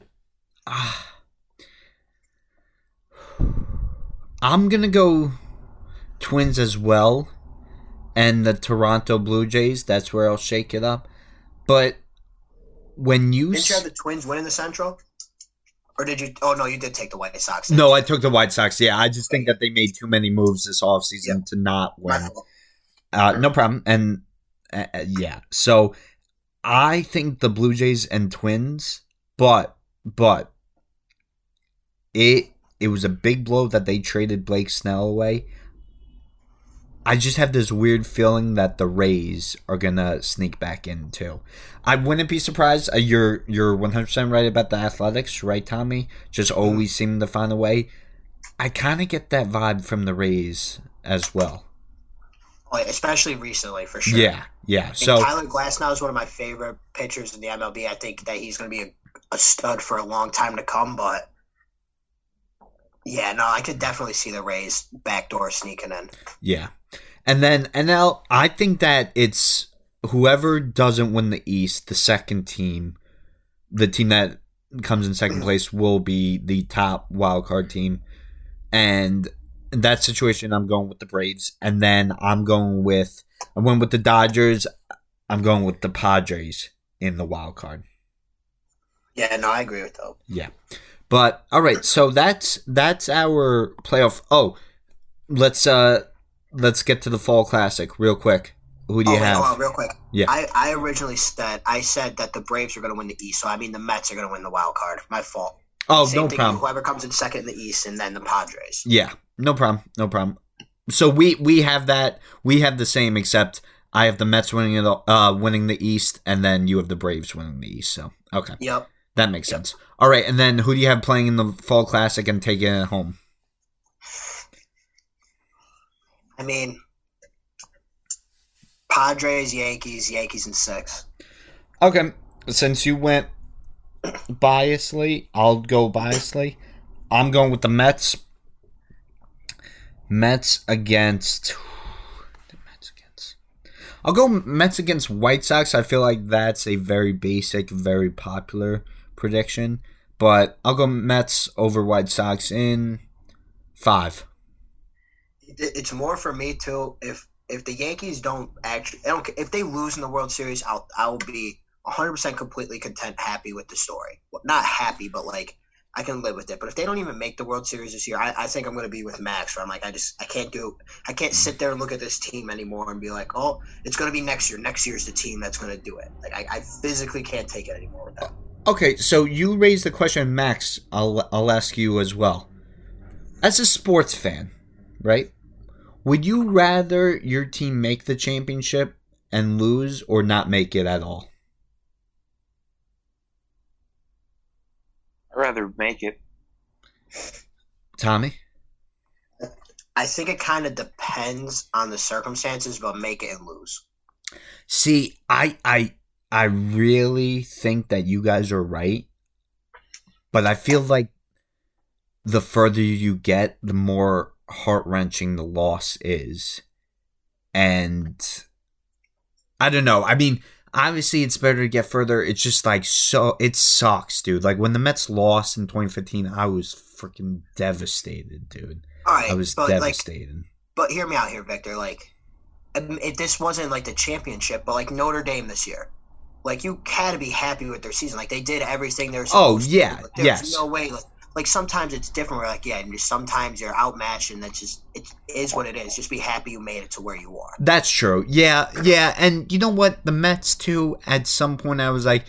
ah, I'm gonna go Twins as well, and the Toronto Blue Jays. That's where I'll shake it up. But when you Didn't you have the Twins win in the Central? Or did you? Oh no, you did take the White Sox. no, I took the White Sox. Yeah, I just think that they made too many moves this offseason to not win. Uh, no problem. And uh, uh, yeah, so I think the Blue Jays and Twins, but but it it was a big blow that they traded Blake Snell away. I just have this weird feeling that the Rays are gonna sneak back in too. I wouldn't be surprised. Uh, you're you're one hundred percent right about the Athletics, right, Tommy? Just always seem to find a way. I kind of get that vibe from the Rays as well. Oh, especially recently for sure. Yeah, yeah. So Tyler Glasnow is one of my favorite pitchers in the MLB. I think that he's going to be a, a stud for a long time to come. But yeah, no, I could definitely see the Rays backdoor sneaking in. yeah, and then NL. I think that it's whoever doesn't win the East, the second team, the team that comes in second place will be the top wild card team, and in that situation, I'm going with the Braves, and then I'm going with I went with the Dodgers. I'm going with the Padres in the wild card. Yeah, no, I agree with that. Yeah. But all right, so that's that's our playoff. Oh, let's uh let's get to the fall classic real quick. Who do Oh, you wait, have? hold on, real quick. Yeah. I, I originally said I said that the Braves are going to win the East, so I mean the Mets are going to win the wild card. My fault. oh, Same no thing, problem. Whoever comes in second in the East, and then the Padres. Yeah, no problem. No problem. So we we have that. We have the same, except I have the Mets winning all- uh, winning the East, and then you have the Braves winning the East. So okay, Yep. That makes sense. All right, and then who do you have playing in the fall classic and taking it home? I mean, Padres, Yankees, Yankees in six. Okay, since you went biasly, I'll go biasly. I'm going with the Mets. Mets against. Mets against. I'll go Mets against White Sox. I feel like that's a very basic, very popular prediction, but I'll go Mets over White Sox in five. It's more for me too. If if the Yankees don't actually, I don't, if they lose in the World Series, I'll I will be 100 percent completely content, happy with the story. Not happy, but like I can live with it. But if they don't even make the World Series this year, I, I think I'm going to be with Max. Where I'm like, I just I can't do, I can't sit there and look at this team anymore and be like, oh, it's going to be next year. Next year's the team that's going to do it. Like I, I physically can't take it anymore with that. Okay, so you raised the question, Max. I'll I'll ask you as well. As a sports fan, right? Would you rather your team make the championship and lose, or not make it at all? I'd rather make it. Tommy. I think it kind of depends on the circumstances, but make it and lose. See, I I I really think that you guys are right, but I feel like the further you get, the more heart wrenching the loss is, and I don't know. I mean, obviously it's better to get further. It's just like so. It sucks, dude. Like when the Mets lost in 2015, I was freaking devastated, dude. All right, I was but like, devastated. but hear me out here, Victor. Like, it, this wasn't like the championship, but like Notre Dame this year. Like you had to be happy with their season. Like they did everything they were Oh, yeah, to. Like, there's yes. no way. Like, like sometimes it's different. We're like yeah, and just sometimes you're outmatched, and that's just it is what it is. Just be happy you made it to where you are. That's true. Yeah, yeah. And you know what? The Mets, too, at some point, I was like,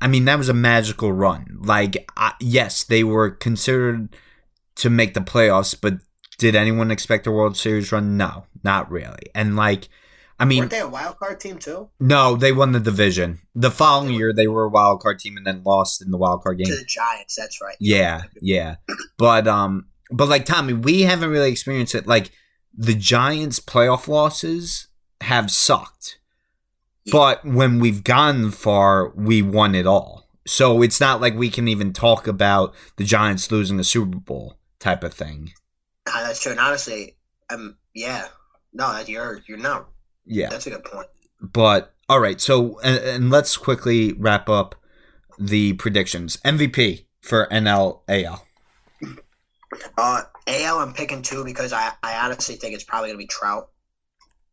I mean, that was a magical run. Like, I, yes, they were considered to make the playoffs, but did anyone expect a World Series run? No, not really. And, like, I mean, Weren't they a wild card team too? no, they won the division. The following year, they were a wild card team and then lost in the wild card game. To the Giants. That's right. Yeah, yeah. But um but like Tommy, we haven't really experienced it like the Giants playoff losses have sucked. But when we've gone far, we won it all. So it's not like we can even talk about the Giants losing a Super Bowl type of thing. Ah, that's true. And honestly, um, yeah, no, that you're you're not. Yeah. That's a good point. But all right, so and, and let's quickly wrap up the predictions. MVP for NLAL. Uh, AL, I'm picking two because I, I honestly think it's probably gonna be Trout.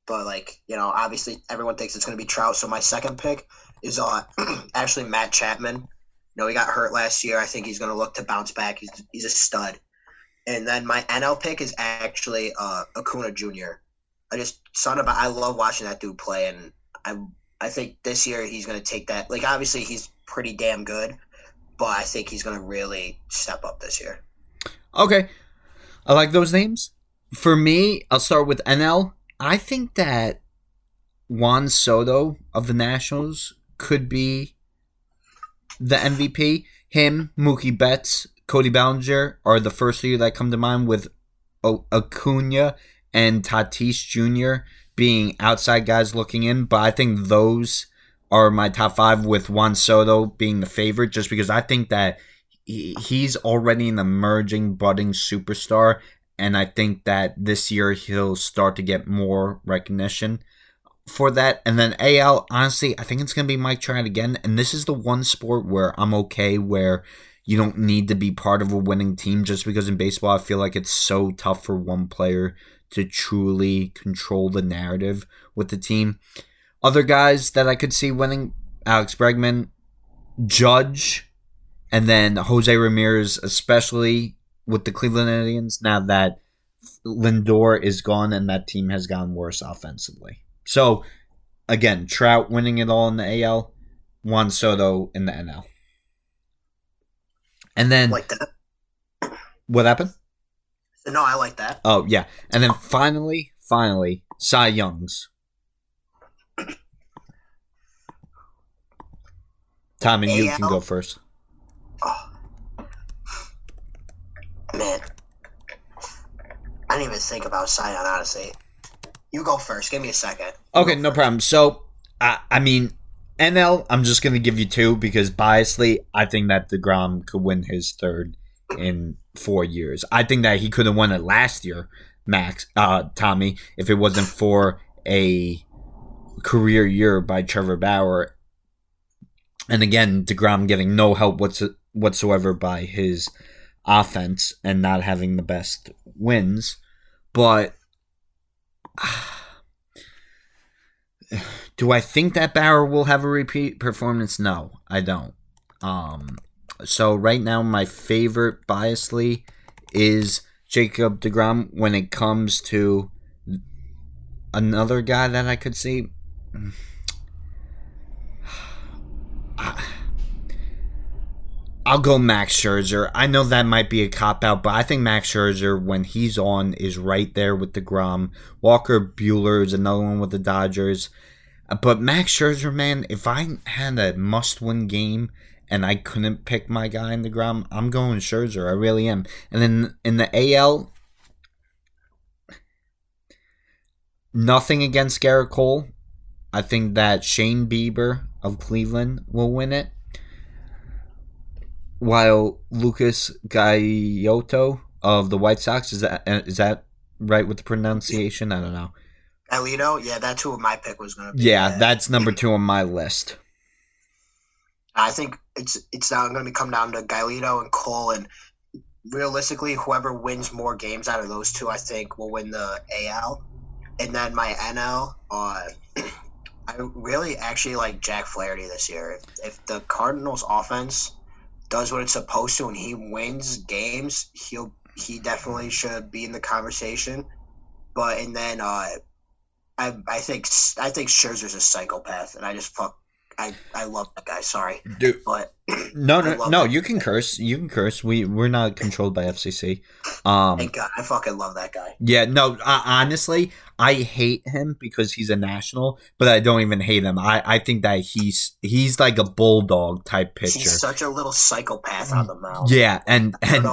But like you know, obviously everyone thinks it's gonna be Trout. So my second pick is uh actually Matt Chapman. You know, he got hurt last year. I think he's gonna look to bounce back. He's he's a stud. And then my NL pick is actually uh Acuna Jr. I just son of a, I love watching that dude play, and I I think this year he's gonna take that. Like obviously he's pretty damn good, but I think he's gonna really step up this year. Okay. I like those names. For me, I'll start with NL. I think that Juan Soto of the Nationals could be the MVP. Him, Mookie Betts, Cody Bellinger are the first three that come to mind with Acuna and Tatis Jr. being outside guys looking in. But I think those are my top five with Juan Soto being the favorite just because I think that he- he's already an emerging budding superstar and i think that this year he'll start to get more recognition for that and then al honestly i think it's going to be mike trout again and this is the one sport where i'm okay where you don't need to be part of a winning team just because in baseball i feel like it's so tough for one player to truly control the narrative with the team other guys that i could see winning alex bregman judge and then Jose Ramirez, especially with the Cleveland Indians, now that Lindor is gone and that team has gotten worse offensively. So, again, Trout winning it all in the AL, Juan Soto in the NL. And then, Like that. what happened? No, I like that. Oh, yeah. And then finally, finally, Cy Youngs. Tommy, you can go first. Oh. Man. I didn't even think about Cy Young, honestly. You go first. Give me a second. Okay, no problem. So, I, I mean, NL, I'm just going to give you two because biasly, I think that DeGrom could win his third in four years. I think that he could have won it last year, Max, uh, Tommy, if it wasn't for a career year by Trevor Bauer. And again, DeGrom getting no help whatso- whatsoever by his offense and not having the best wins. But do I think that Bauer will have a repeat performance? No, I don't. Um, so right now my favorite biasly is Jacob DeGrom when it comes to another guy that I could see. I'll go Max Scherzer. I know that might be a cop out, but I think Max Scherzer, when he's on, is right there with DeGrom. Walker Buehler is another one with the Dodgers. But Max Scherzer, man, if I had a must win game and I couldn't pick my guy in DeGrom, I'm going Scherzer. I really am. And then in the AL, nothing against Gerrit Cole. I think that Shane Bieber of Cleveland will win it while Lucas Giolito of the White Sox is that is that right with the pronunciation? I don't know. Alito, yeah, that's who my pick was going to be. Yeah, that's number two on my list. I think it's it's now going to come down to Giolito and Cole, and realistically, whoever wins more games out of those two, I think, will win the AL. And then my NL, uh, I really actually like Jack Flaherty this year. If, if the Cardinals' offense does what it's supposed to and he wins games, he'll he definitely should be in the conversation. But and then uh, I I think I think Scherzer's a psychopath, and I just fuck I I love that guy. Sorry, Dude, but no, no, no. You can guy. curse. You can curse. We we're not controlled by FCC. Um, thank God I fucking love that guy. Yeah, no, uh, honestly, I hate him because he's a national, but I don't even hate him. I, I think that he's he's like a bulldog type pitcher. He's such a little psychopath on the mound. Yeah, and and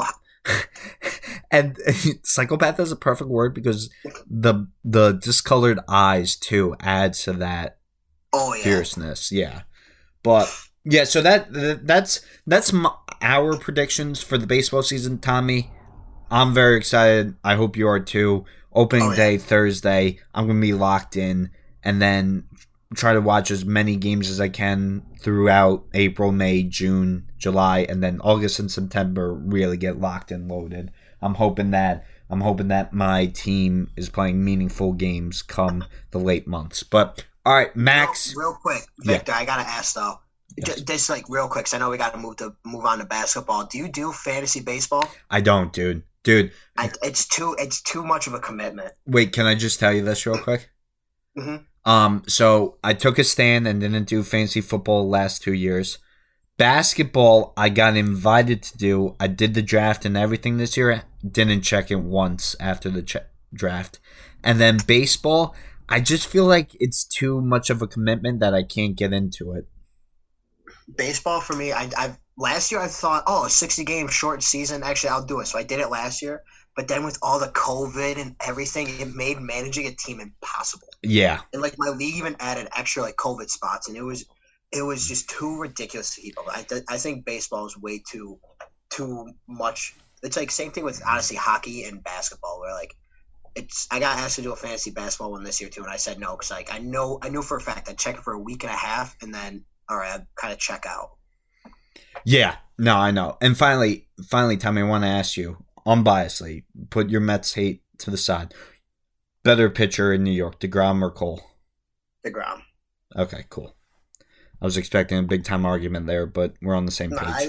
and psychopath is a perfect word because the the discolored eyes too adds to that oh yeah. fierceness. Yeah, but yeah, so that that's that's m our predictions for the baseball season, Tommy. I'm very excited. I hope you are too. Opening Oh, yeah. day Thursday. I'm gonna be locked in, and then try to watch as many games as I can throughout April, May, June, July, and then August and September. Really get locked and loaded. I'm hoping that I'm hoping that my team is playing meaningful games come the late months. But all right, Max. Real, real quick, Yeah. Victor, I gotta ask though. Yes. J- This like real quick, cause I know we got to move to move on to basketball. Do you do fantasy baseball? I don't, dude. Dude, I, it's too it's too much of a commitment. wait, can I just tell you this real quick? Mhm. Um, so I took a stand and didn't do fantasy football the last two years. Basketball, I got invited to do. I did the draft and everything this year. Didn't check it once after the draft. And then baseball, I just feel like it's too much of a commitment that I can't get into it. Baseball for me, I I last year I thought, oh, a sixty game short season. Actually, I'll do it. So I did it last year. But then with all the COVID and everything, it made managing a team impossible. Yeah, And like my league even added extra like COVID spots, and it was it was just too ridiculous to keep up. I th- I think baseball is way too too much. It's like same thing with honestly hockey and basketball, where like it's I got asked to do a fantasy basketball one this year too, and I said no because like I know I knew for a fact I'd check it for a week and a half, and then all right, I'd kind of check out. yeah. No, I know. And finally, finally, Tommy, I want to ask you, unbiasedly, put your Mets hate to the side. Better pitcher in New York, Degrom or Cole? Degrom. Okay, cool. I was expecting a big time argument there, but we're on the same No, page. I,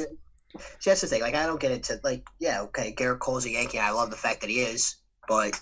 see, that's the thing. Like I don't get into like yeah, okay, Gerrit Cole's a Yankee. and I love the fact that he is, but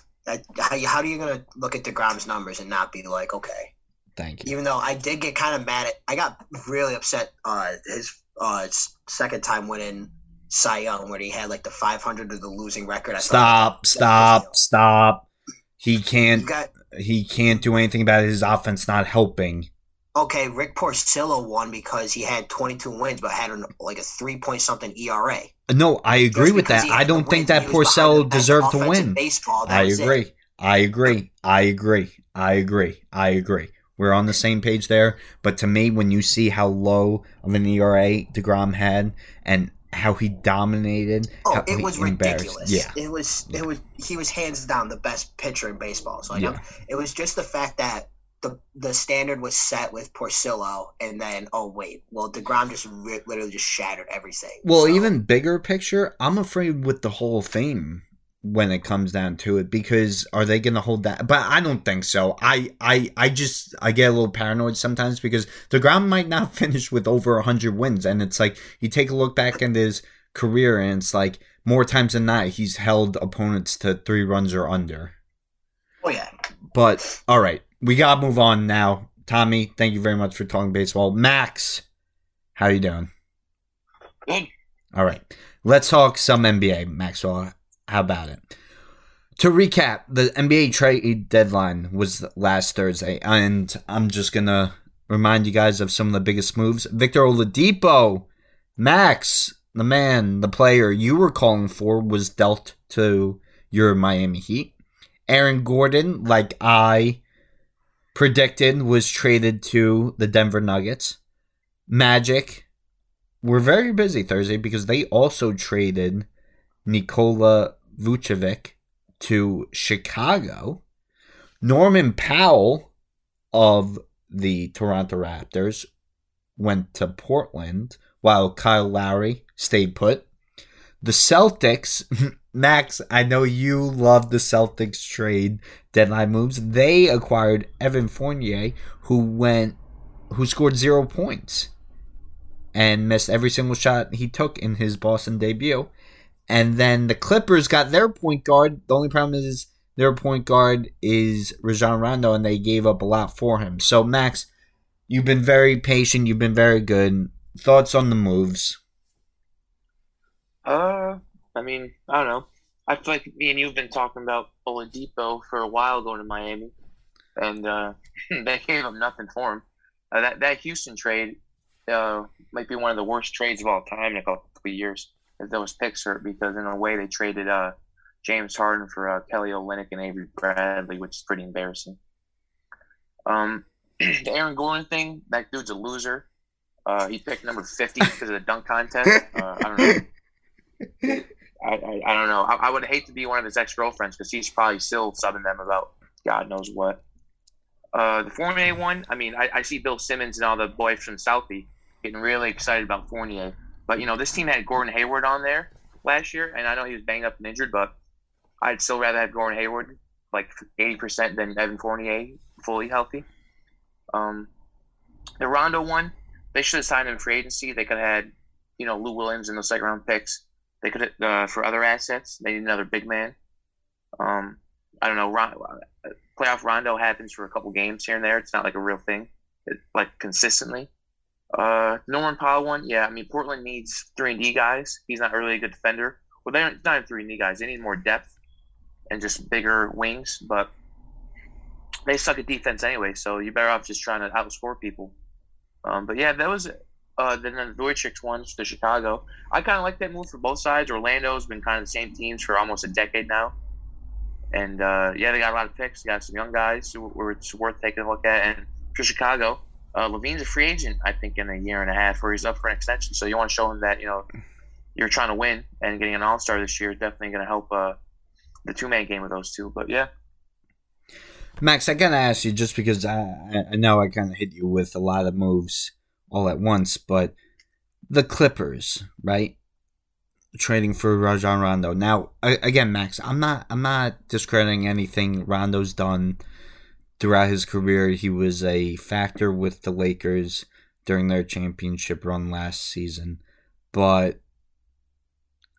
how you how are you gonna look at Degrom's numbers and not be like okay? Thank you. even though I did get kind of mad at, I got really upset. Uh, his uh second time winning Cy Young, where he had like the 500 or the losing record. I Stop! Stop! Stop! He can't. got He can't do anything about his offense not helping. okay. Rick Porcello won because he had 22 wins, but had an, like a three point something ERA. No, I agree with that. I don't think that and he was behind Porcello deserved to win. Baseball. I it. agree. I agree. I agree. I agree. I agree. We're on the same page there. But to me, when you see how low of an ERA Degrom had and how he dominated, Oh, it was ridiculous. Yeah, It was it was he was hands down the best pitcher in baseball. So like Yeah. It was just the fact that the the standard was set with Porcello and then oh wait, well DeGrom just ri- literally just shattered everything. Well, So, even bigger picture, I'm afraid with the Hall of Fame when it comes down to it because are they going to hold that but i don't think so i i i just i get a little paranoid sometimes because DeGrom might not finish with over 100 wins and it's like you take a look back at his career and it's like more times than not he's held opponents to three runs or under Oh yeah. but all right we gotta move on now tommy thank you very much for talking baseball max how you doing Good. all right let's talk some nba maxwell how about it? To recap, the NBA trade deadline was last Thursday, and I'm just gonna remind you guys of some of the biggest moves. Victor Oladipo, Max, the man, the player you were calling for, was dealt to your Miami Heat. Aaron Gordon, like I predicted, was traded to the Denver Nuggets. Magic were very busy Thursday because they also traded Nikola Vucevic to Chicago. Norman Powell of the Toronto Raptors went to Portland while Kyle Lowry stayed put. The Celtics, Max, I know you love the Celtics trade deadline moves. They acquired Evan Fournier, who went who scored zero points and missed every single shot he took in his Boston debut. And then the Clippers got their point guard. The only problem is their point guard is Rajon Rondo, and they gave up a lot for him. So, Max, you've been very patient. You've been very good. Thoughts on the moves? Uh, I mean, I don't know. I feel like me and you've been talking about Oladipo for a while going to Miami, and uh, they gave him nothing for him. Uh, that that Houston trade uh, might be one of the worst trades of all time in a couple of years. If those picks hurt, because in a way they traded uh, James Harden for uh, Kelly Olynyk and Avery Bradley, which is pretty embarrassing. Um, the Aaron Gordon thing, that dude's a loser. Uh, he picked number fifty because of the dunk contest. I don't know. I, I, I don't know. I, I would hate to be one of his ex girlfriends because he's probably still subbing them about God knows what. Uh, the Fournier one, I mean, I, I see Bill Simmons and all the boys from Southie getting really excited about Fournier. But, you know, this team had Gordon Hayward on there last year, and I know he was banged up and injured, but I'd still rather have Gordon Hayward like 80% than Evan Fournier fully healthy. Um, the Rondo one, they should have signed him in free agency. They could have had, you know, Lou Williams and those second round picks. They could uh, for other assets. They need another big man. Um, I don't know. Ron, playoff Rondo happens for a couple games here and there. It's not like a real thing, it, like consistently. Uh, Norman Powell one, yeah. I mean, Portland needs three and D guys. He's not really a good defender. Well, they're not three and D guys. They need more depth and just bigger wings. But they suck at defense anyway, so you're better off just trying to outscore people. Um, but yeah, that was uh, then the Vucevic ones to Chicago. I kind of like that move for both sides. Orlando's been kind of the same teams for almost a decade now, and uh, yeah, they got a lot of picks. They got some young guys who were it's worth taking a look at. And for Chicago, uh, LaVine's a free agent, I think, in a year and a half, where he's up for an extension. So you want to show him that you know you're trying to win, and getting an All Star this year is definitely going to help uh, the two man game with those two. But yeah. Max, I gotta ask you just because I, I know I kind of hit you with a lot of moves all at once, but the Clippers, right? Trading for Rajon Rondo. Now, again, Max, I'm not I'm not discrediting anything Rondo's done throughout his career. He was a factor with the Lakers during their championship run last season, but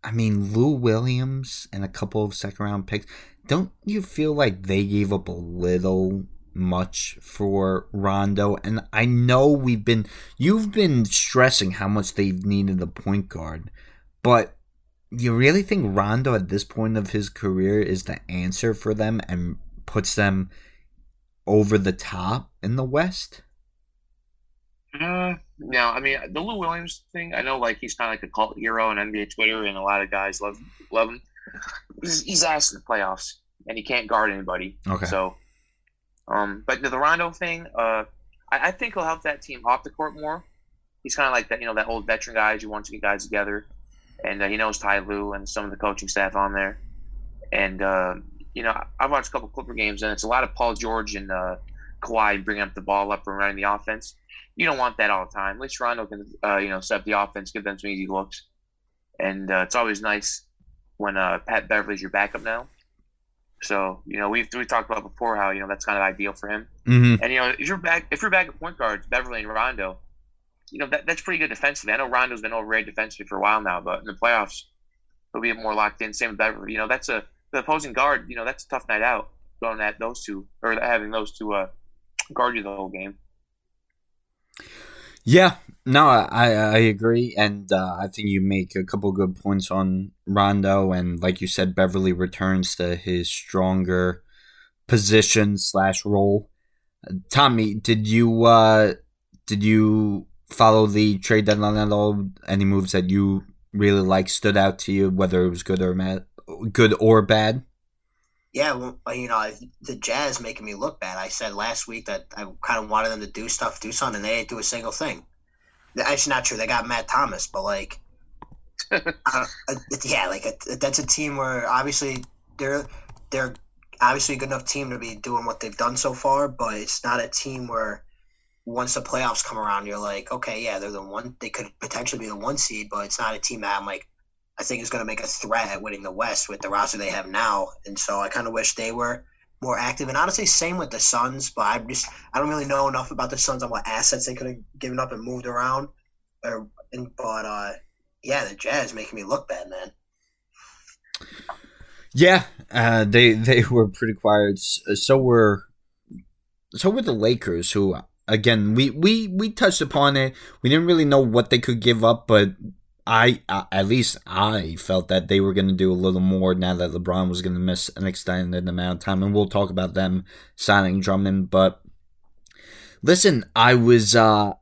I mean, Lou Williams and a couple of second round picks. Don't you feel like they gave up a little much for Rondo? And I know we've been, you've been stressing how much they've needed a point guard, but you really think Rondo at this point of his career is the answer for them and puts them over the top in the West? Uh, no, I mean the Lou Williams thing. I know, like he's kind of like a cult hero on NBA Twitter, and a lot of guys love love him. He's, he's asked in the playoffs, and he can't guard anybody. Okay. So, um, but the Rondo thing, uh, I, I think he'll help that team off the court more. He's kind of like that, you know, that old veteran guys who wants to get guys together, and uh, he knows Ty Lue and some of the coaching staff on there, and uh, you know, I've watched a couple Clipper games, and it's a lot of Paul George and uh, Kawhi bringing up the ball up and running the offense you don't want that all the time. At least Rondo can, uh, you know, set up the offense, give them some easy looks, and uh, it's always nice when uh, Pat Beverley's your backup now. So you know we've we talked about before how you know that's kind of ideal for him. Mm-hmm. And you know if you're back if you're back at point guards Beverley and Rondo, you know that that's pretty good defensively. I know Rondo's been overrated defensively for a while now, but in the playoffs he'll be more locked in. Same with Beverley. You know that's a the opposing guard. You know that's a tough night out going at those two or having those two uh, guard you the whole game. Yeah, no, I I agree, and uh, I think you make a couple good points on Rondo, and like you said, Beverley returns to his stronger position slash role. Tommy, did you uh did you follow the trade deadline at all? Any moves that you really like stood out to you, whether it was good or bad, good or bad? Yeah, well, you know, the Jazz making me look bad. I said last week that I kind of wanted them to do stuff, do something, and they didn't do a single thing. Actually, not true. They got Matt Thomas, but like, uh, yeah, like a, that's a team where obviously they're they're obviously a good enough team to be doing what they've done so far, but it's not a team where once the playoffs come around, you're like, okay, yeah, they're the one. They could potentially be the one seed, but it's not a team that I'm like, I think is going to make a threat at winning the West with the roster they have now. And so I kind of wish they were more active. And honestly, same with the Suns. But I just I don't really know enough about the Suns on what assets they could have given up and moved around. Or, and, but uh, yeah, the Jazz making me look bad, man. Yeah, uh, they they were pretty quiet. So were so were the Lakers, who again we we we touched upon it. We didn't really know what they could give up, but I, uh, at least I felt that they were going to do a little more now that LeBron was going to miss an extended amount of time, and we'll talk about them signing Drummond. But listen, I was uh,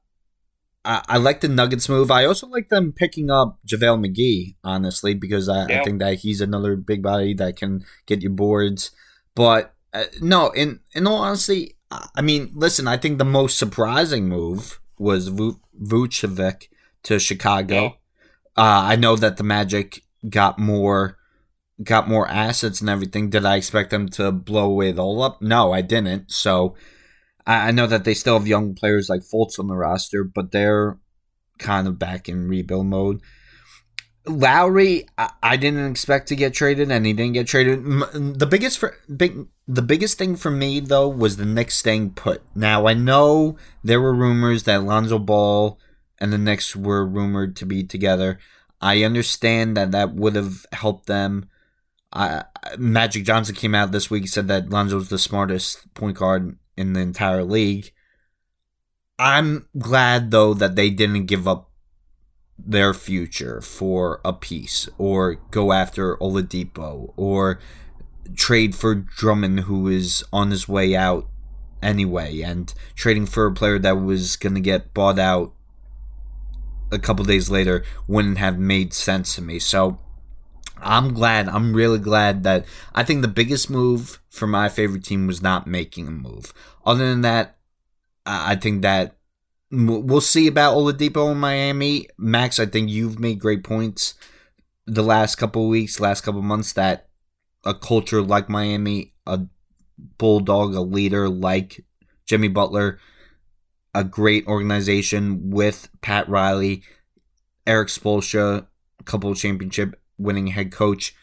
I, I like the Nuggets move. I also like them picking up JaVale McGee, honestly, because I, I think that he's another big body that can get you boards. But uh, no, in in all honesty, I mean, listen, I think the most surprising move was Vucevic to Chicago. Yeah uh, I know that the Magic got more got more assets and everything. Did I expect them to blow it all up? No, I didn't. So I, I know that they still have young players like Fultz on the roster, but they're kind of back in rebuild mode. Lowry, I, I didn't expect to get traded, and he didn't get traded. The biggest for big, the biggest thing for me though was the Knicks staying put. Now I know there were rumors that Lonzo Ball and the Knicks were rumored to be together. I understand that that would have helped them. Uh, Magic Johnson came out this week said that Lonzo was the smartest point guard in the entire league. I'm glad though that they didn't give up their future for a piece or go after Oladipo or trade for Drummond who is on his way out anyway and trading for a player that was going to get bought out a couple days later wouldn't have made sense to me. So I'm glad. I'm really glad that I think the biggest move for my favorite team was not making a move. Other than that, I think that we'll see about Oladipo in Miami. Max, I think you've made great points the last couple weeks, last couple months that a culture like Miami, a bulldog, a leader like Jimmy Butler a great organization with Pat Riley, Erik Spoelstra, a couple championship winning head coach,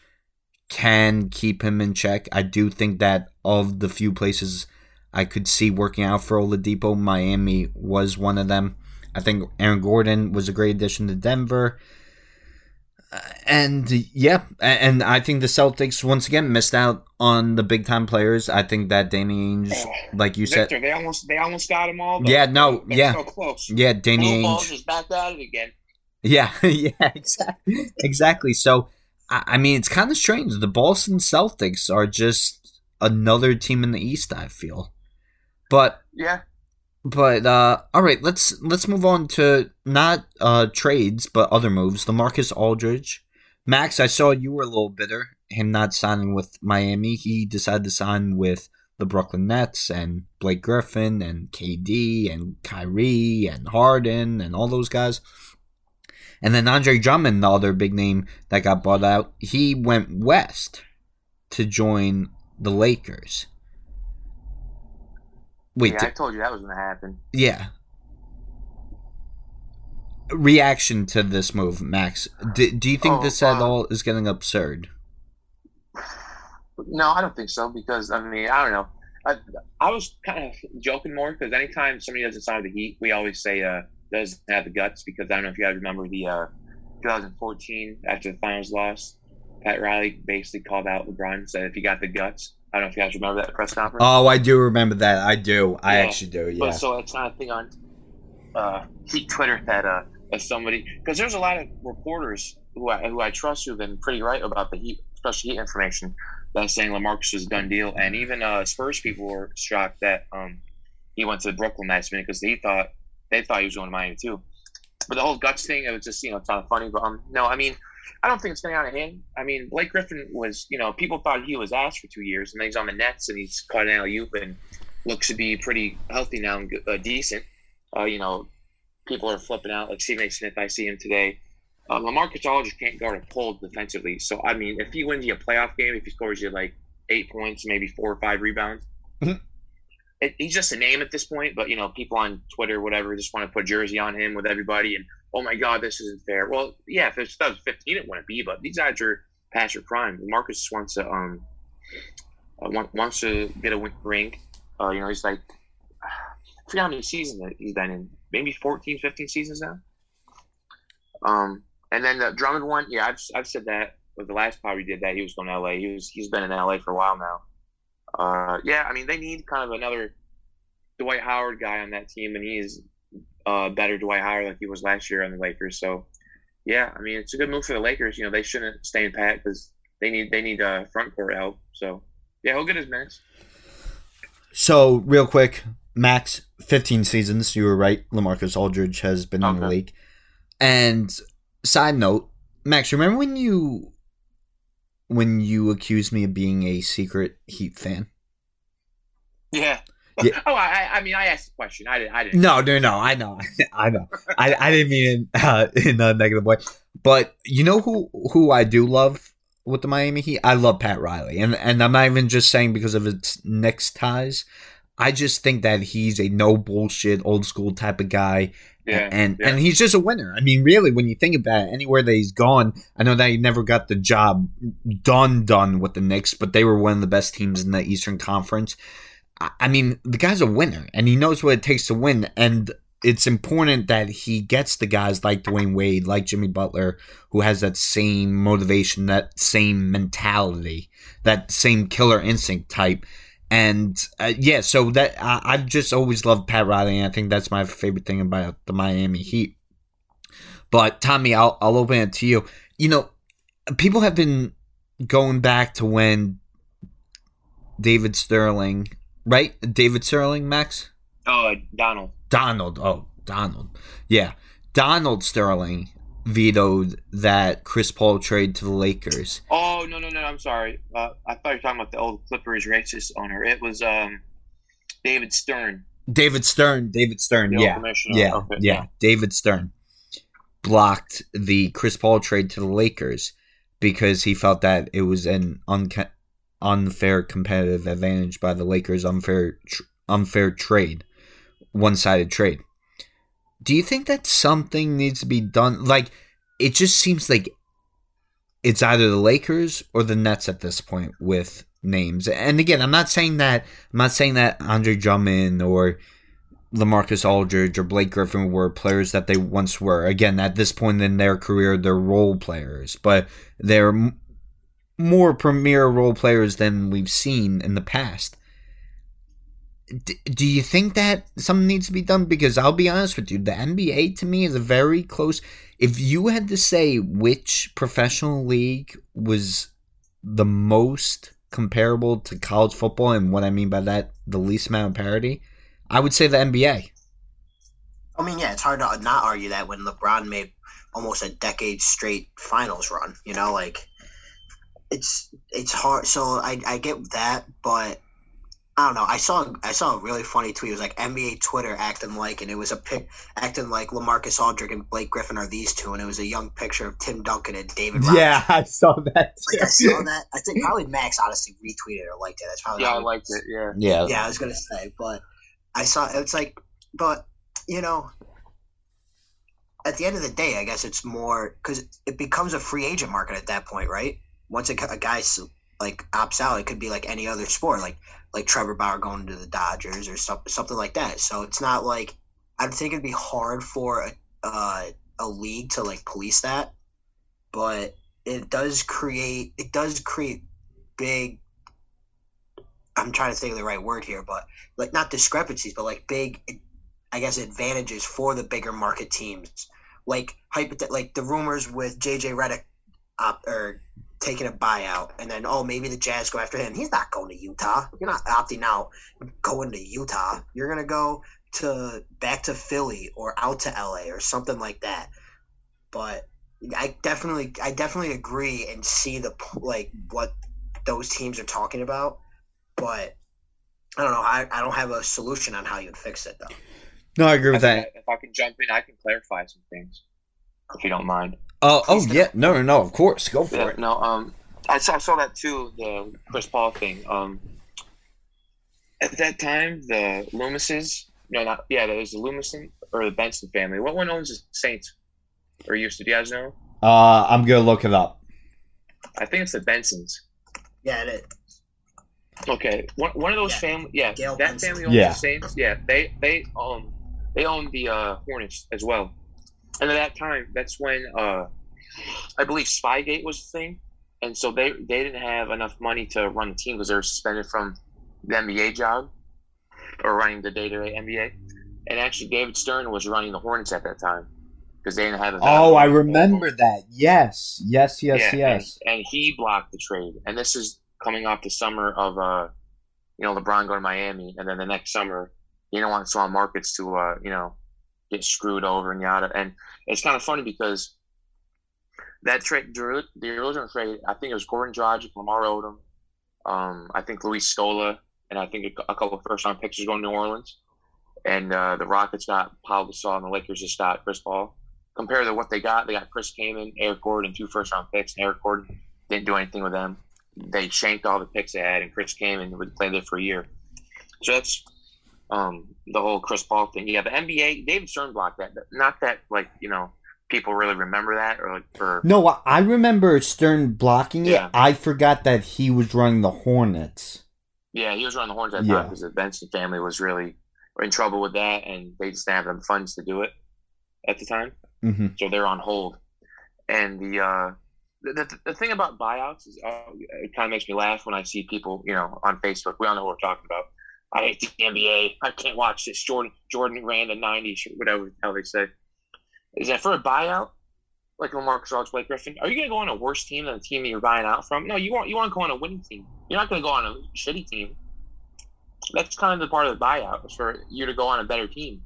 can keep him in check. I do think that of the few places I could see working out for Oladipo, Miami was one of them. I think Aaron Gordon was a great addition to Denver and yeah, and I think the Celtics once again missed out on the big time players. I think that Danny Ainge, oh, like you Victor, said, they almost they almost got them all. Yeah, no, yeah, so close. Yeah, Danny Ainge just back at it again. Yeah, yeah, exactly, exactly. So, I mean, it's kind of strange. The Boston Celtics are just another team in the East. I feel, but yeah, but uh, all right, let's let's move on to not uh, trades but other moves. LaMarcus Aldridge, Max. I saw you were a little bitter him not signing with Miami. He decided to sign with the Brooklyn Nets and Blake Griffin and KD and Kyrie and Harden and all those guys. And then Andre Drummond, the other big name that got bought out, he went west to join the Lakers. Wait, yeah, I told you that was going to happen. Yeah. Reaction to this move, Max. Do, do you think oh, this at all is getting absurd? No, I don't think so because I mean I don't know. I, I was kind of joking more because anytime somebody doesn't sign with the Heat, we always say uh, doesn't have the guts because I don't know if you guys remember the uh, 2014 after the finals loss, Pat Riley basically called out LeBron and said if you got the guts. I don't know if you guys remember that press conference. Oh, I do remember that. I do. I Yeah. actually do. Yeah. But so it's not a thing on uh, Heat Twitter that uh, as somebody because there's a lot of reporters who I, who I trust who've been pretty right about the Heat, especially Heat information. That's saying LaMarcus was a done deal, and even uh, Spurs people were shocked that um, he went to Brooklyn last minute because they thought they thought he was going to Miami too. But the whole guts thing, it was just you know kind of funny. But um, no, I mean. I don't think it's getting out of hand. I mean, Blake Griffin was, you know, people thought he was ass for two years, and then he's on the Nets and he's caught an alley oop and looks to be pretty healthy now and uh, decent. Uh, you know, people are flipping out. Like Stephen A. Smith, I see him today. Uh, LaMarcus Aldridge can't guard a pull defensively. So I mean, if he wins you a playoff game, if he scores you like eight points, maybe four or five rebounds, Mhm. it, he's just a name at this point. But you know, people on Twitter, whatever, just want to put jersey on him with everybody, and oh my god, this isn't fair. Well, yeah, if it's 2015, it wouldn't be. But these guys are past your prime. Marcus wants to um uh, want, wants to get a ring. Uh, you know, he's like I forget how many seasons he's been in. Maybe 14, 15 seasons now. Um, and then the Drummond one, yeah, I've, I've said that with the last pod we did that he was going to LA. He was he's been in LA for a while now. Uh, yeah, I mean they need kind of another Dwight Howard guy on that team, and he's uh, better Dwight Howard like he was last year on the Lakers. So yeah, I mean it's a good move for the Lakers. You know they shouldn't stay in pat because they need they need uh, front court help. So yeah, he'll get his minutes. So, real quick, Max, 15 seasons. You were right. LaMarcus Aldridge has been in the Okay. league. And side note, Max, remember when you when you accused me of being a secret Heat fan? Yeah. Yeah. Oh, I, I mean, I asked the question. I didn't. I didn't. No, no, no. I know, I know. I, I didn't mean it uh, in a negative way. But you know who who I do love with the Miami Heat? I love Pat Riley, and and I'm not even just saying because of its Knicks ties. I just think that he's a no bullshit, old school type of guy, Yeah. and yeah. and he's just a winner. I mean, really, when you think about it, anywhere that he's gone, I know that he never got the job done done with the Knicks, but they were one of the best teams in the Eastern Conference. I- I mean, the guy's a winner, and he knows what it takes to win, and it's important that he gets the guys like Dwyane Wade, like Jimmy Butler, who has that same motivation, that same mentality, that same killer instinct type. And uh, yeah, so that I, I've just always loved Pat Riley, and I think that's my favorite thing about the Miami Heat. But Tommy, I'll I'll open it to you. You know, people have been going back to when David Sterling, right? David Sterling, Max. Oh, uh, Donald. Donald. Oh, Donald. Yeah. Donald Sterling vetoed that Chris Paul trade to the Lakers. Oh no no no! I'm sorry. Uh, I thought you were talking about the old Clippers racist owner. It was um, David Stern. David Stern. David Stern. the Yeah. Yeah. Okay, Yeah. David Stern blocked the Chris Paul trade to the Lakers because he felt that it was an unca- unfair competitive advantage by the Lakers unfair tr- unfair trade, one-sided trade. Do you think that something needs to be done like it just seems like it's either the Lakers or the Nets at this point with names. And again, I'm not saying that I'm not saying that Andre Drummond or LaMarcus Aldridge or Blake Griffin were players that they once were. Again, at this point in their career, they're role players, but they're more premier role players than we've seen in the past. D- do you think that something needs to be done? Because I'll be honest with you, the NBA to me is a very close. If you had to say which professional league was the most comparable to college football, and what I mean by that, the least amount of parity, I would say the NBA. I mean, yeah, it's hard to not argue that when LeBron made almost a decade straight finals run. You know, like it's it's hard. So I I get that, but I don't know. I saw I saw a really funny tweet. It was like NBA Twitter acting like, and it was a pic acting like LaMarcus Aldridge and Blake Griffin are these two, and it was a young picture of Tim Duncan and David. Robinson. I saw that. Like I saw that. I think probably Max honestly retweeted or liked it. That's probably Yeah, I liked it. Yeah. Yeah, yeah, I was gonna say, but I saw it's like, but you know, at the end of the day, I guess it's more because it becomes a free agent market at that point, right? Once a, a guy's like opts out. It could be like any other sport, like like Trevor Bauer going to the Dodgers or something something like that. So it's not like I think it'd be hard for a uh, a league to like police that, but it does create it does create big. I'm trying to think of the right word here, but like not discrepancies, but like big, I guess advantages for the bigger market teams. Like hypothet- like the rumors with JJ Redick, or taking a buyout, and then oh maybe the Jazz go after him. He's not going to Utah. You're not opting out going to Utah. You're gonna go to back to Philly or out to LA or something like that. But I definitely I definitely agree and see the like what those teams are talking about, but I don't know. I, I don't have a solution on how you'd fix it though. No, I agree with I- that. If I can jump in, I can clarify some things, if you don't mind. Oh, oh yeah, no, no, no. Of course, go for Yeah, it. no, um, I saw, I saw that too, the Chris Paul thing. Um, at that time, the Loomises, no, not yeah, there was the Loomisan or the Benson family. What one owns the Saints, or used to? Do you guys know? Uh, I'm gonna look it up. I think it's the Bensons. Yeah, it is. Okay, one, one of those Yeah. family, yeah, Gayle that Benson. family owns Yeah. the Saints. Yeah, they they um they own the uh, Hornets as well. And at that time, that's when uh, I believe Spygate was the thing, and so they they didn't have enough money to run the team because they were suspended from the NBA job or running the day to day NBA. And actually, David Stern was running the Hornets at that time because they didn't have. a Oh, I remember that. Yes, yes, yes, yeah, yes. And, and he blocked the trade. And this is coming off the summer of uh you know, LeBron going to Miami and then the next summer you don't want small markets to uh, you know, get screwed over and yada. And it's kind of funny because that trade the original trade, I think it was Goran Dragic, Lamar Odom, um, I think Luis Scola, and I think a, couple of first round picks was going to New Orleans. And uh, the Rockets got Paul Gasol and the Lakers just got Chris Paul. Compared to what they got, they got Chris Kaman, Eric Gordon, two first round picks, and Eric Gordon didn't do anything with them. They shanked all the picks they had, and Chris Kaman would play there for a year. So that's um, the whole Chris Paul thing. Yeah, the NBA, David Stern blocked that. Not that like you know people really remember that or like or No, I- remember Stern blocking it. Yeah. I forgot that he was running the Hornets. yeah, he was running the at the Yeah. time because the Benson family was really in trouble with that, and they just didn't have the funds to do it at the time. hmm so they're on hold. And the uh, the, the, the thing about buyouts is uh, it kind of makes me laugh when I see people, you know, on Facebook. We all know what we're talking about. I hate the NBA. I can't watch this. Jordan Jordan ran the '90s, whatever the hell they say. Is that for a buyout? Like LaMarcus Aldridge, Blake Griffin, are you going to go on a worse team than the team that you're buying out from? No, you want you want to go on a winning team. You're not going to go on a shitty team. That's kind of the part of the buyout is for you to go on a better team.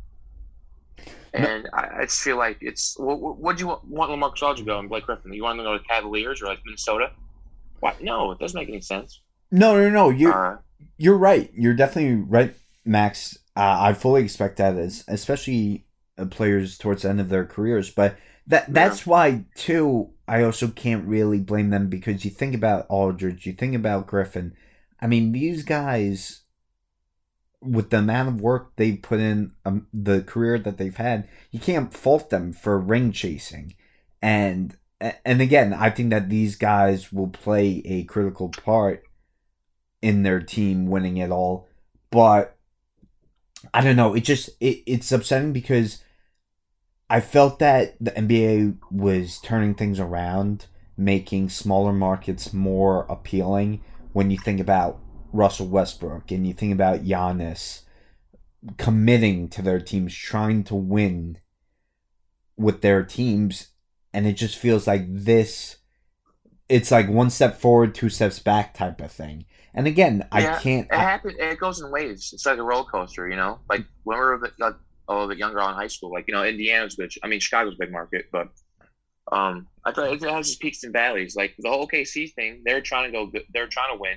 And I, I just feel like it's what, what do you want, want LaMarcus Aldridge to go and Blake Griffin? You want them to go to Cavaliers or like Minnesota? What? No, it doesn't make any sense. No, no, no. You're Uh, you're right. You're definitely right, Max. Uh, I fully expect that, as especially uh, players towards the end of their careers. But that that's why too. I also can't really blame them because you think about Aldridge, you think about Griffin. I mean, these guys, with the amount of work they put in, um, the career that they've had, you can't fault them for ring chasing. And and again, I think that these guys will play a critical part in their team winning it all. But I don't know. It just it, it's upsetting because I felt that the NBA was turning things around, making smaller markets more appealing. When you think about Russell Westbrook and you think about Giannis committing to their teams, trying to win with their teams, and it just feels like this. It's like one step forward, two steps back type of thing. And again, I can't. it happens. It goes in waves. It's like a roller coaster, you know. Like when we were a bit, like, a little bit younger on high school, like you know, Indiana's good. I mean, Chicago's a big market, but um, I thought it has its peaks and valleys. Like the whole OKC thing, they're trying to go. good- They're trying to win.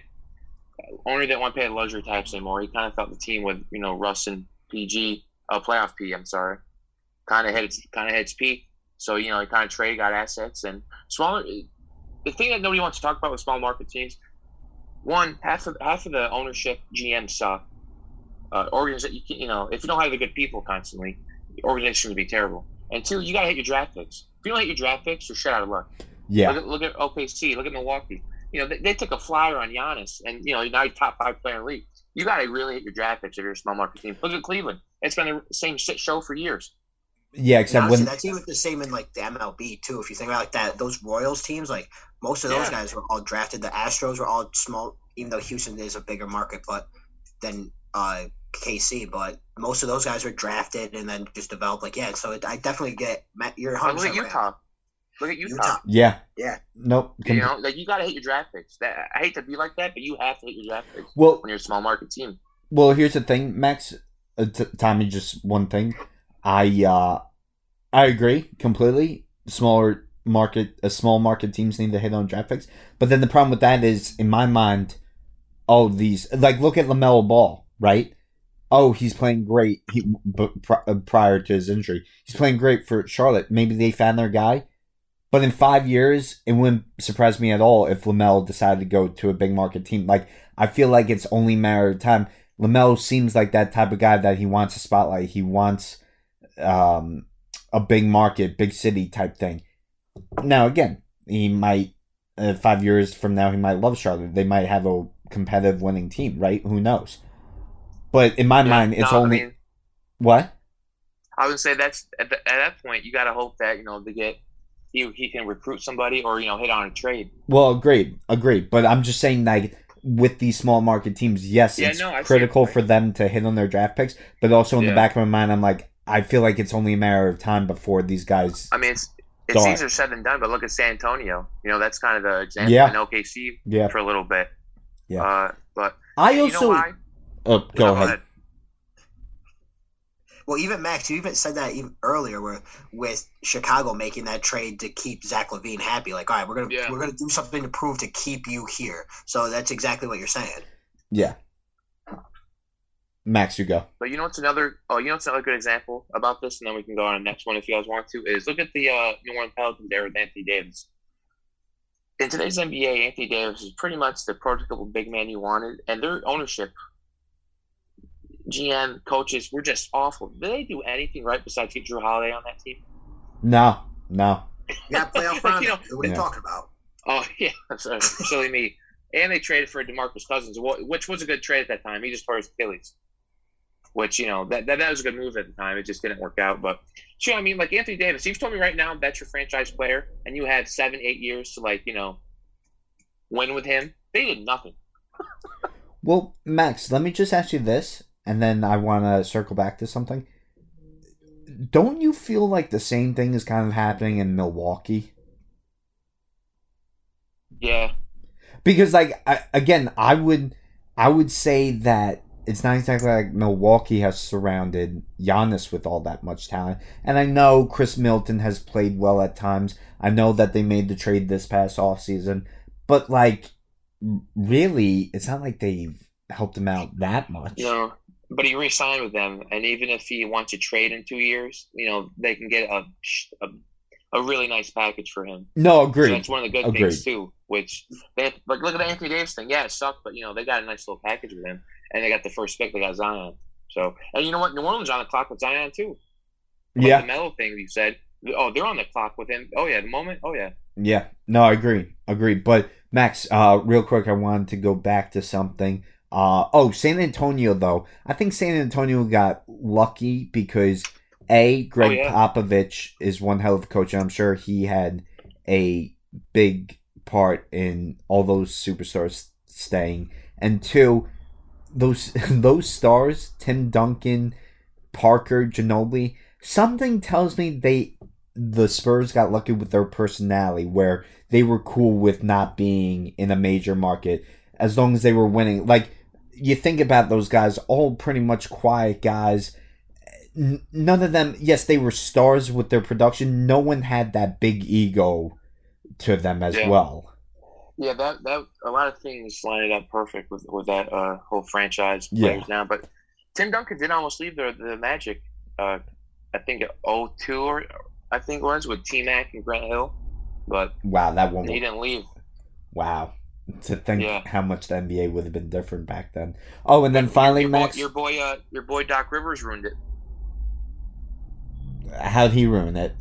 Owner didn't want to pay the luxury tax anymore. He kind of felt the team with you know Russ and PG, uh, playoff P. I'm sorry, kind of hit its kind of hit its peak. So you know, he kind of trade got assets and smaller. The thing that nobody wants to talk about with small market teams one half of half of the ownership GM suck. Uh, organization, you, can- you know, if you don't have the good people constantly, the organization would be terrible. And two, you gotta hit your draft picks. If you don't hit your draft picks, you're shit out of luck. yeah, Look at look at OKC, look at Milwaukee. you know, they, they took a flyer on Giannis, and you know, now you're top five player in the league. You got to really hit your draft picks if you're a small market team. Look at Cleveland; it's been the same shit show for years. Yeah, except Honestly, when that's even the same in like the MLB too. If you think about like that, those Royals teams, like most of those Yeah. guys were all drafted. The Astros were all small, even though Houston is a bigger market, but than uh, KC. But most of those guys were drafted and then just developed. Like yeah, so it, I definitely get Matt. You're But 100 look at Utah. Look at Utah. Utah. yeah, Yeah. nope. You com- know, like you got to hit your draft picks. That I hate to be like that, but you have to hit your draft picks well, when you're a small market team. Well, here's the thing, Max. Uh, t- Tommy, just one thing. I uh, I agree completely. Smaller market, a small market teams need to hit on draft picks. But then the problem with that is, in my mind, all these like look at Lamelo Ball, right? Oh, he's playing great. He uh, prior to his injury, he's playing great for Charlotte. Maybe they found their guy. But in five years, it wouldn't surprise me at all if Lamelo decided to go to a big market team. Like I feel like it's only a matter of time. Lamelo seems like that type of guy that he wants a spotlight. He wants um, a big market, big city type thing. Now, again, he might uh, five years from now he might love Charlotte. They might have a competitive winning team, right? Who knows? But in my Yeah, mind, it's no, I only mean, what? I would say that's at, the, at that point you got to hope that you know to get he he can recruit somebody or you know hit on a trade. Well, agreed, agreed. But I'm just saying, like with these small market teams, yes, Yeah, it's no, I critical for them to hit on their draft picks. But also in the back of my mind, I'm like, I feel like it's only a matter of time before these guys. I mean, it's it's Dark. easier said than done. But look at San Antonio. You know that's kind of the example. Yeah. in OKC Yeah, for a little bit. Yeah. Uh, but I you also. know why? Oh, go No, ahead. Well, even Max, you even said that even earlier, where with Chicago making that trade to keep Zach LaVine happy. Like, all right, we're gonna Yeah. we're gonna do something to prove to keep you here. So that's exactly what you're saying. Yeah. Max, you go. But you know what's another? Oh, you know what's another good example about this, and then we can go on the next one if you guys want to. Is look at the uh, New Orleans Pelicans there with Anthony Davis. In today's NBA, Anthony Davis is pretty much the prototypical big man you wanted, and their ownership, GM, coaches, were just awful. Did they do anything right besides get Jrue Holiday on that team? No, no. Yeah, playoff Like, round. you know- what are you Yeah. talking about? Oh yeah, so, silly me. And they traded for DeMarcus Cousins, which was a good trade at that time. He just tore his Achilles, which you know that, that that was a good move at the time. It just didn't work out. But sure, I mean, like Anthony Davis, you've told me right now that's your franchise player, and you had seven, eight years to like you know win with him. They did nothing. Well, Max, let me just ask you this, and then I want to circle back to something. Don't you feel like the same thing is kind of happening in Milwaukee? Yeah, Because, like, I, again, I would, I would say that it's not exactly like Milwaukee has surrounded Giannis with all that much talent. And I know Khris Middleton has played well at times. I know that they made the trade this past offseason. But, like, really, it's not like they've helped him out that much. know. But he re-signed with them, and even if he wants to trade in two years, you know they can get a a, a really nice package for him. No, So that's one of the good Agreed. things too. Which they like. Look at the Anthony Davis thing. Yeah, it sucked, but you know they got a nice little package with him, and they got the first pick. They got Zion. So and you know what? New Orleans on the clock with Zion too. Yeah, the Melo thing you said. Oh, they're on the clock with him. Oh yeah, the moment. Oh yeah. yeah. No, I agree. Agree. But Max, uh, real quick, I wanted to go back to something. Uh, oh, San Antonio though. I think San Antonio got lucky because a Gregg Oh, yeah. Popovich is one hell of a coach, and I'm sure he had a big part in all those superstars staying. And two, those those stars, Tim Duncan, Parker, Ginobili, something tells me they the Spurs got lucky with their personality where they were cool with not being in a major market as long as they were winning. Like you think about those guys, all pretty much quiet guys. N- none of them, yes, they were stars with their production. No one had that big ego to them as Yeah. well. Yeah, that that a lot of things lined up perfect with with that uh, whole franchise Yeah. now. But Tim Duncan did almost leave the the Magic. Uh, I think at 02 or I think it was with T Mac and Grant Hill, but Wow, that one. he didn't leave. Wow. To think Yeah. how much the NBA would have been different back then. Oh, and then finally, your boy, Max, your boy, uh, your boy Doc Rivers ruined it how'd he ruin it?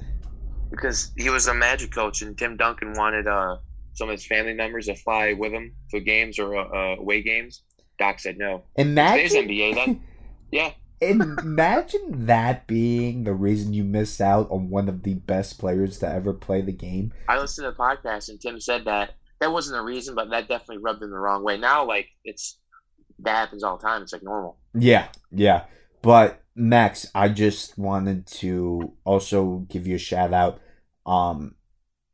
because he was a Magic coach and Tim Duncan wanted uh some of his family members to fly with him for games or uh, away games. Doc said no. Today's Imagine, NBA, then yeah, imagine that being the reason you miss out on one of the best players to ever play the game. I listened to the podcast and Tim said that that wasn't the reason, but that definitely rubbed him the wrong way. Now, like it's that happens all the time. It's like normal. Yeah, yeah. But Max, I just wanted to also give you a shout out. Um,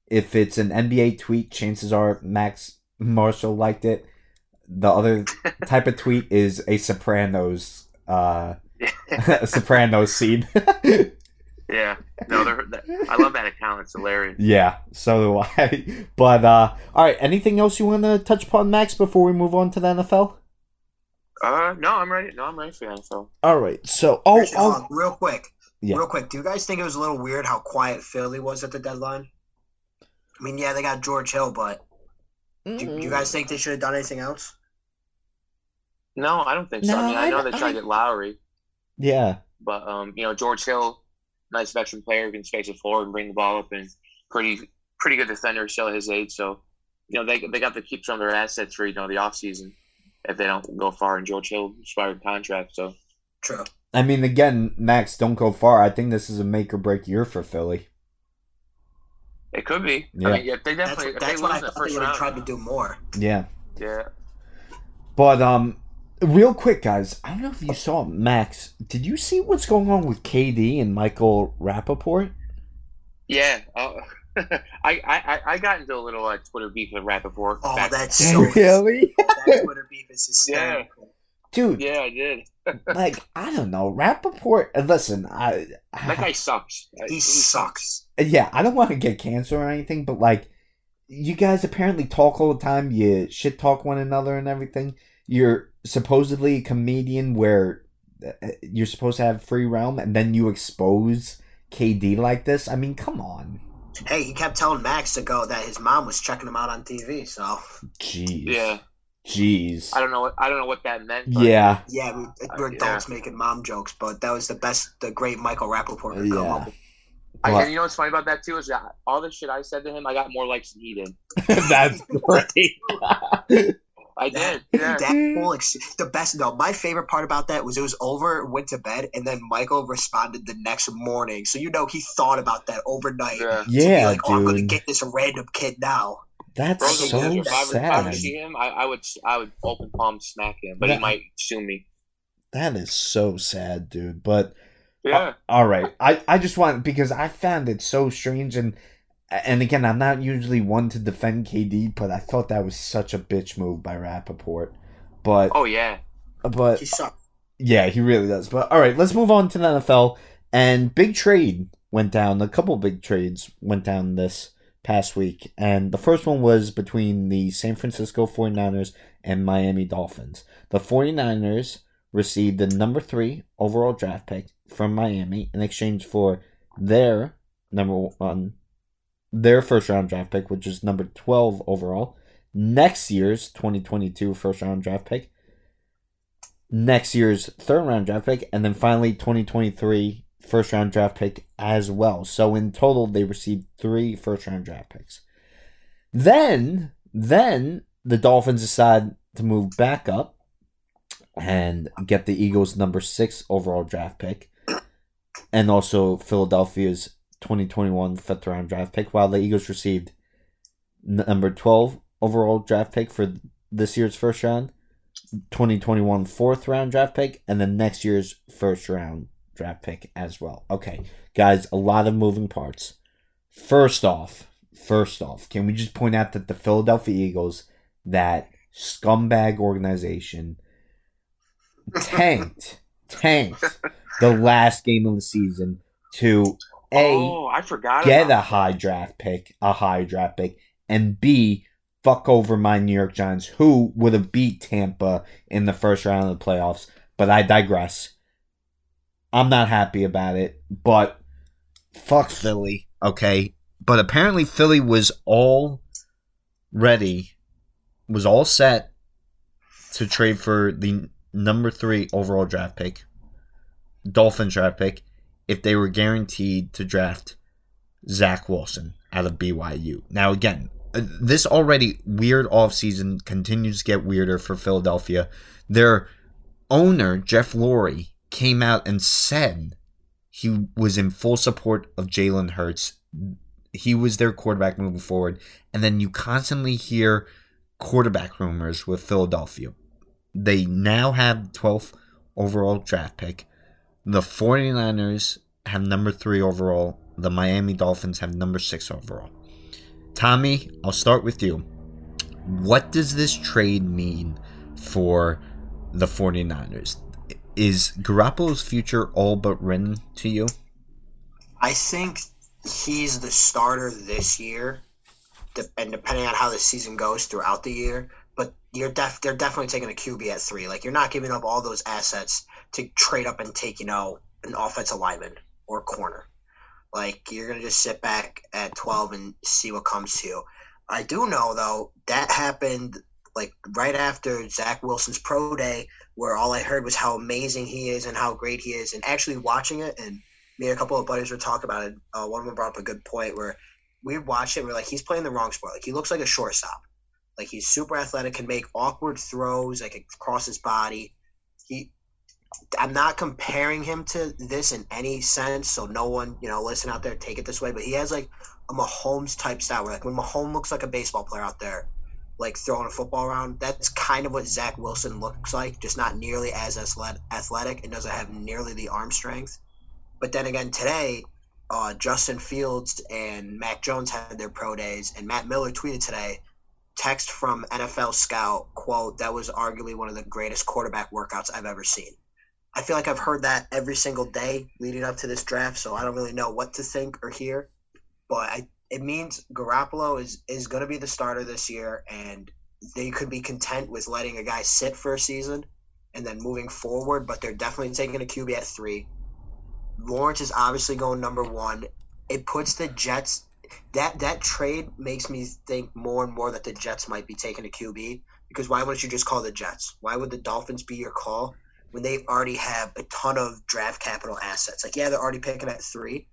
if it's an NBA tweet, chances are Max Marshall liked it. The other type of tweet is a Sopranos, uh, a Sopranos scene. Yeah, no, they're, I love that account. It's hilarious. yeah, so do I. But uh, all right, anything else you want to touch upon, Max, before we move on to the NFL? Uh, no, I'm ready. No, I'm ready for the NFL. All right, so oh, Actually, hold real quick, Yeah. real quick. Do you guys think it was a little weird how quiet Philly was at the deadline? I mean, yeah, they got George Hill, but do, do you guys think they should have done anything else? No, I don't think so. No, I mean, I know I- they tried I- to get Lowry, yeah, but um, you know, George Hill, nice veteran player, who can space the floor and bring the ball up, and pretty pretty good defender still at his age. So, you know, they they got to keep some of their assets for you know the off season if they don't go far in George Hill expired contract. So, True. I mean, again, Max, don't go far. I think this is a make or break year for Philly. It could be. Yeah. I mean, if they definitely if they that's lose what I in the thought they first would have round, tried to do more. Yeah. yeah. But um real quick guys, I don't know if you saw Max. Did you see what's going on with KD and Michael Rapaport? Yeah, uh, I, I I got into a little uh, Twitter beef with Rapaport. Oh, back- that's so. really? that Twitter beef is hysterical. Dude, yeah, I did. like I don't know. Rapaport listen, I, That guy sucks. Uh, He sucks. Yeah, I don't want to get cancer or anything, but like you guys apparently talk all the time, you shit talk one another and everything. You're supposedly a comedian where uh, you're supposed to have free realm and then you expose KD like this. I mean, come on. Hey, he kept telling Max to go that his mom was checking him out on TV. So Jeez. Yeah, Jeez. I don't know what I don't know what that meant. But Yeah. yeah, we, we're yeah. adults making mom jokes, but that was the best, the great Michael Rapaport could come Yeah. up with. I, But- and you know what's funny about that too is that all the shit I said to him, I got more likes than he did. That's great. I did. Yeah. That whole ex- the best. No, my favorite part about that was it was over, went to bed, and then Michael responded the next morning. So you know he thought about that overnight. Yeah. To be yeah, like, oh, I'm gonna get this random kid now. That's Rosen so Williams, if I if I ever sad. see him, I, I would I would open palm smack him, but Yeah. he might sue me. That is so sad, dude. But Uh, yeah. all right, I I just want because I found it so strange and and again, I'm not usually one to defend KD, but I thought that was such a bitch move by Rapaport. But Oh yeah. but He sucked. Yeah, he really does. But all right, let's move on to the NFL. And big trade went down. A couple big trades went down this past week. And the first one was between the San Francisco 49ers and Miami Dolphins. The 49ers received the number three overall draft pick from Miami in exchange for their number one, um, their first round draft pick, which is number 12 overall. Next year's 2022 first round draft pick next year's third round draft pick, and then finally 2023 first round draft pick as well. So in total, they received three first round draft picks. Then, then the Dolphins decide to move back up and get the Eagles' number six overall draft pick, and also Philadelphia's 2021 fifth round draft pick, while the Eagles received number 12 overall draft pick for this year's first round 2021 fourth round draft pick and then next year's first round draft pick as well. Okay, guys, a lot of moving parts. First off, first off, can we just point out that the Philadelphia Eagles, that scumbag organization, tanked, tanked the last game of the season to a oh, I forgot. get a high draft pick, a high draft pick, and B, fuck over my New York Giants, who would have beat Tampa in the first round of the playoffs. But I digress. I'm not happy about it, but fuck Philly, okay? But apparently Philly was all ready, was all set to trade for the number three overall draft pick, Dolphins draft pick, if they were guaranteed to draft Zach Wilson out of BYU. Now, again, uh, this already weird offseason continues to get weirder for Philadelphia. Their owner, Jeff Lurie, came out and said he was in full support of Jalen Hurts. He was their quarterback moving forward. And then you constantly hear quarterback rumors with Philadelphia. They now have 12th overall draft pick. The 49ers have number three overall. The Miami Dolphins have number six overall. Tommy, I'll start with you. What does this trade mean for the 49ers? Is Garoppolo's future all but written to you? I think he's the starter this year, and depending on how the season goes throughout the year. You're def- they're definitely taking a QB at three. Like you're not giving up all those assets to trade up and take, you know, an offensive lineman or corner. Like you're gonna just sit back at twelve and see what comes to you. I do know though that happened like right after Zach Wilson's pro day, where all I heard was how amazing he is and how great he is, and actually watching it and me and a couple of buddies were talking about it. Uh, one of them brought up a good point where we watched it. And we're like, he's playing the wrong sport. Like he looks like a shortstop. Like he's super athletic, can make awkward throws, like across his body. He, I'm not comparing him to this in any sense, so no one, you know, listen out there, take it this way. But he has like a Mahomes type style, where like when Mahomes looks like a baseball player out there, like throwing a football around. That's kind of what Zach Wilson looks like, just not nearly as athletic and doesn't have nearly the arm strength. But then again, today, uh, Justin Fields and Mac Jones had their pro days, and Matt Miller tweeted today, text from NFL Scout, quote, that was arguably one of the greatest quarterback workouts I've ever seen. I feel like I've heard that every single day leading up to this draft, so I don't really know what to think or hear. But I, it means Garoppolo is, is going to be the starter this year, and they could be content with letting a guy sit for a season and then moving forward, but they're definitely taking a QB at three. Lawrence is obviously going number one. It puts the Jets that that trade makes me think more and more that the Jets might be taking a QB because why wouldn't you just call the Jets? Why would the Dolphins be your call when they already have a ton of draft capital assets? Like yeah, they're already picking at three,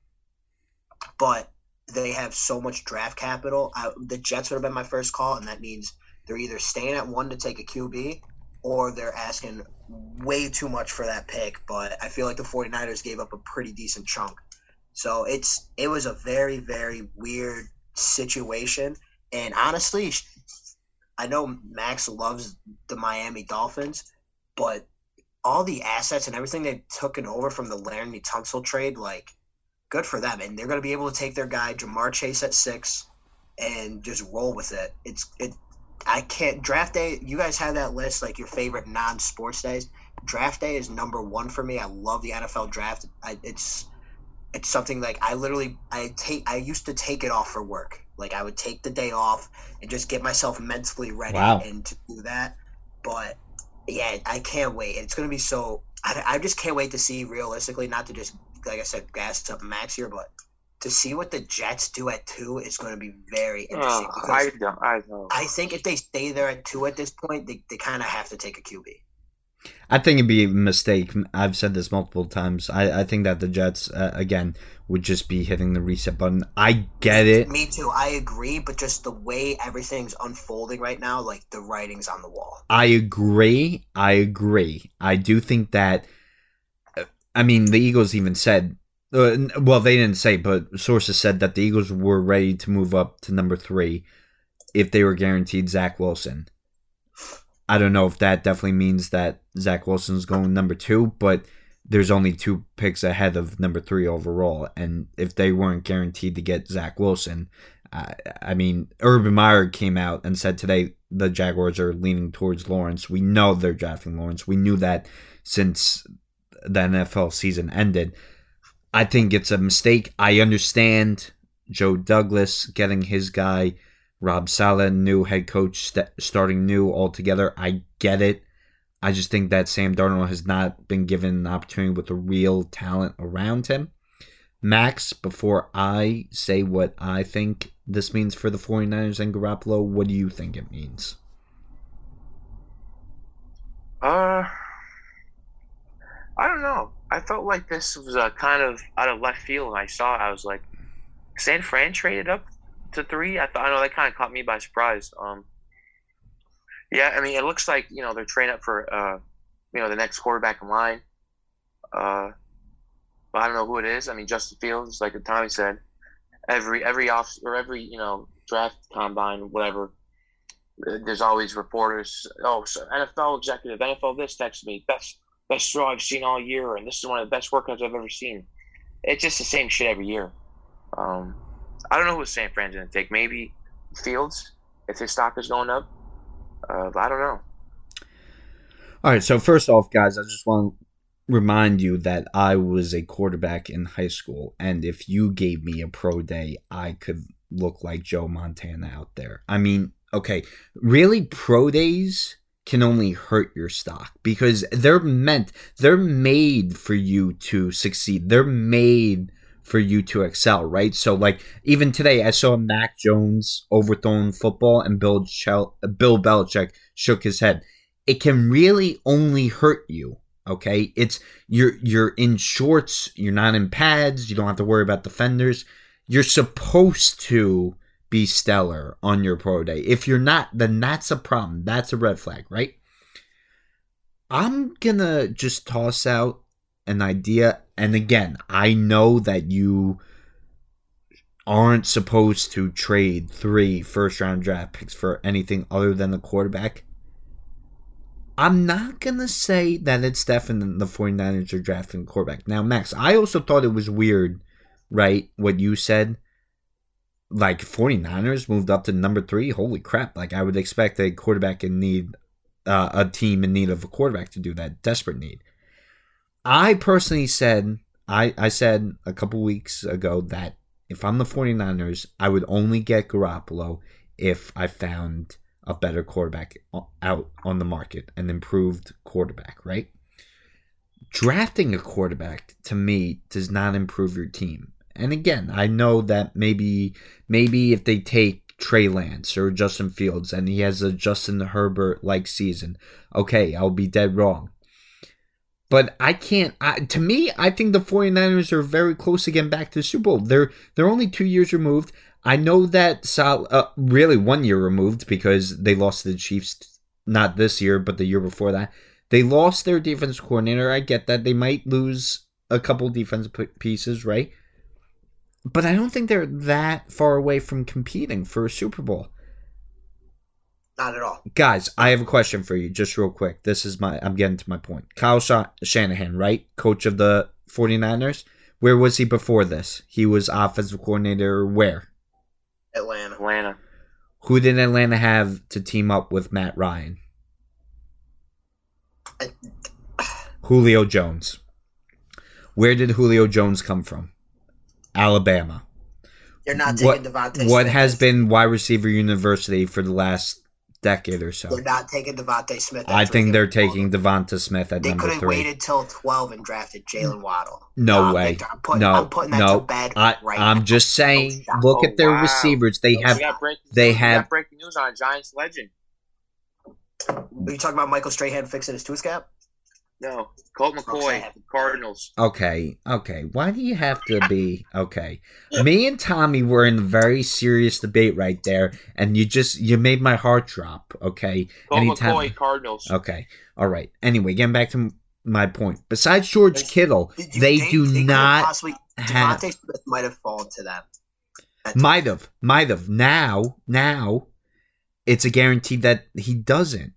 but they have so much draft capital. I, the Jets would have been my first call, and that means they're either staying at one to take a QB or they're asking way too much for that pick. But I feel like the 49ers gave up a pretty decent chunk. So it's it was a very very weird situation. And honestly, I know Max loves the Miami Dolphins, but all the assets and everything they've taken over from the Laremy Tunsil trade, like, good for them. And they're going to be able to take their guy Ja'Marr Chase at six and just roll with it. It's it I can't draft day. You guys have that list like your favorite non-sports days. Draft day is number one for me. I love the NFL draft. I, it's it's something like I literally I take I used to take it off for work. Like I would take the day off and just get myself mentally ready wow. and to do that. But yeah, I can't wait. It's gonna be so. I, I just can't wait to see realistically, not to just like I said, gas up Max here, but to see what the Jets do at two is going to be very Oh, interesting. I because don't. I don't. I think if they stay there at two at this point, they, they kind of have to take a QB. I think it'd be a mistake. I've said this multiple times. I, I think that the Jets, uh, again, would just be hitting the reset button. I get it. Me too. I agree, but just the way everything's unfolding right now, like the writing's on the wall. I agree. I agree. I do think that. uh, I mean, the Eagles even said. Uh, well, they didn't say, but sources said that the Eagles were ready to move up to number three if they were guaranteed Zach Wilson. I don't know if that definitely means that Zach Wilson's going number two, but there's only two picks ahead of number three overall. And if they weren't guaranteed to get Zach Wilson, I, I mean, Urban Meyer came out and said today the Jaguars are leaning towards Lawrence. We know they're drafting Lawrence. We knew that since the NFL season ended. I think it's a mistake. I understand Joe Douglas getting his guy, Robert Saleh, new head coach, st- starting new altogether. I get it. I just think that Sam Darnold has not been given an opportunity with the real talent around him. Max, before I say what I think this means for the 49ers and Garoppolo, what do you think it means? Uh, I don't know. I felt like this was a kind of out of left field, and I saw. it, I was like, San Fran traded up to three. I thought I know that kind of caught me by surprise. Um, yeah, I mean, it looks like you know they're training up for uh, you know the next quarterback in line. Uh, but I don't know who it is. I mean, Justin Fields, like Tommy said, every every off or every you know draft combine, whatever. There's always reporters. Oh, so NFL executive, NFL this texted me best best throw I've seen all year, and this is one of the best workouts I've ever seen. It's just the same shit every year. Um, I don't know who San Fran's gonna take. Maybe Fields if his stock is going up. Uh, I don't know. All right, so first off, guys, I just want to remind you that I was a quarterback in high school, and if you gave me a pro day, I could look like Joe Montana out there. I mean, okay, really, pro days can only hurt your stock because they're meant, they're made for you to succeed. They're made for you to excel, right? So, like, even today, I saw Mac Jones overthrown football, and Bill, Chel- Bill Belichick shook his head. It can really only hurt you okay? It's you're you're in shorts you're not in pads you don't have to worry about defenders. You're supposed to be stellar on your pro day. If you're not then that's a problem. That's a red flag right? I'm gonna just toss out an idea and again i know that you aren't supposed to trade three first round draft picks for anything other than the quarterback I'm not going to say that it's definitely the 49ers are drafting quarterback. Now, Max, I also thought it was weird, right, what you said. Like, 49ers moved up to number three. Holy crap. Like, I would expect a quarterback in need, uh, a team in need of a quarterback to do that, desperate need. I personally said, I, I said a couple weeks ago that if I'm the 49ers, I would only get Garoppolo if I found a better quarterback out on the market, an improved quarterback, right? Drafting a quarterback to me does not improve your team. And again, I know that maybe maybe if they take Trey Lance or Justin Fields and he has a Justin Herbert like season, okay, I'll be dead wrong. But I can't I, to me, I think the 49ers are very close getting back to the Super Bowl. They're they're only 2 years removed. I know that Sal, uh, really one year removed because they lost to the Chiefs not this year, but the year before that. They lost their defense coordinator. I get that they might lose a couple defense pieces, right? But I don't think they're that far away from competing for a Super Bowl. Not at all. Guys, I have a question for you, just real quick. This is my, I'm getting to my point. Kyle Shanahan, right? Coach of the 49ers. Where was he before this? He was offensive coordinator where? Atlanta. Atlanta. Who did Atlanta have to team up with Matt Ryan? Julio Jones. Where did Julio Jones come from? Alabama. You're not taking What, DeVonta. what Smith. has been wide receiver university for the last decade or so? They're not taking DeVonta Smith. I think they're They're taking DeVonta Smith at They number could have waited till twelve and drafted Jaylen Waddle. No Nah, way. Victor, I'm putting, no, I'm putting that no. to bed I, right I'm now. just saying. shot. Look Oh, at their wow. receivers. They Oh, have. we they news. Have- breaking news on a Giants legend. Are you talking about Michael Strahan fixing his tooth cap? No, Colt McCoy, Okay. Cardinals. Okay, okay. Why do you have to be okay? Me and Tommy were in a very serious debate right there, and you just you made my heart drop. Okay, Colt Anytime- McCoy, Cardinals. okay, all right. Anyway, getting back to my point. Besides George Kittle, they do they not Possibly, have. DeVonta Smith might have fallen to them. Might have, might have. Now, now, it's a guarantee that he doesn't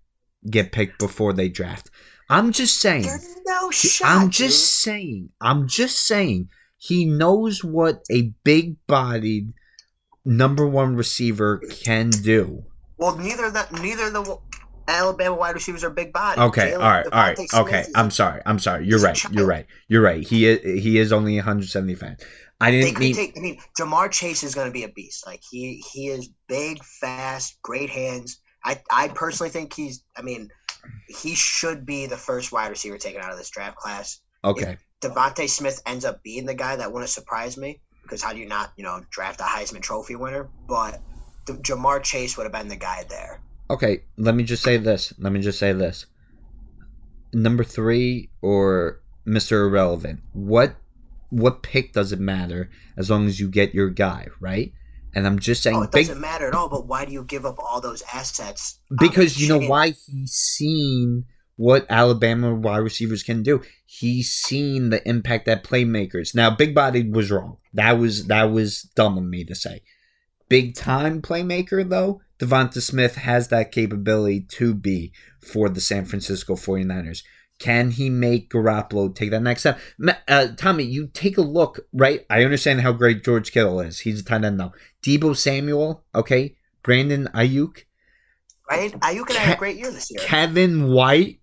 get picked before they draft. I'm just saying. There's no shot. I'm just dude. saying. I'm just saying. He knows what a big-bodied number one receiver can do. Well, neither that neither the Alabama wide receivers are big body. Okay, Jalen- all right, all right, Smith okay. I'm sorry. I'm sorry. You're right. You're right. You're right. He is. He is only 175. I didn't mean. take. I mean, Ja'Marr Chase is going to be a beast. Like he he is big, fast, great hands. I I personally think he's. I mean, he should be the first wide receiver taken out of this draft class. Okay. DeVonta Smith ends up being the guy that wouldn't surprise me because how do you not you know draft a Heisman Trophy winner? But the, Ja'Marr Chase would have been the guy there. Okay. Let me just say this. Let me just say this. Number three or Mister Irrelevant. What what pick does it matter as long as you get your guy right? And I'm just saying, Oh, it doesn't matter at all. But why do you give up all those assets? because you know why he's seen what Alabama wide receivers can do. He's seen the impact that playmakers. Now, big bodied was wrong. That was that was dumb of me to say. Big time playmaker though, DeVonta Smith has that capability to be for the San Francisco 49ers. Can he make Garoppolo take that next step? Uh, Tommy, you take a look, right? I understand how great George Kittle is. He's a tight end now. Deebo Samuel, okay? Brandon Aiyuk, right? Aiyuk and had a great year this year. Kevin White,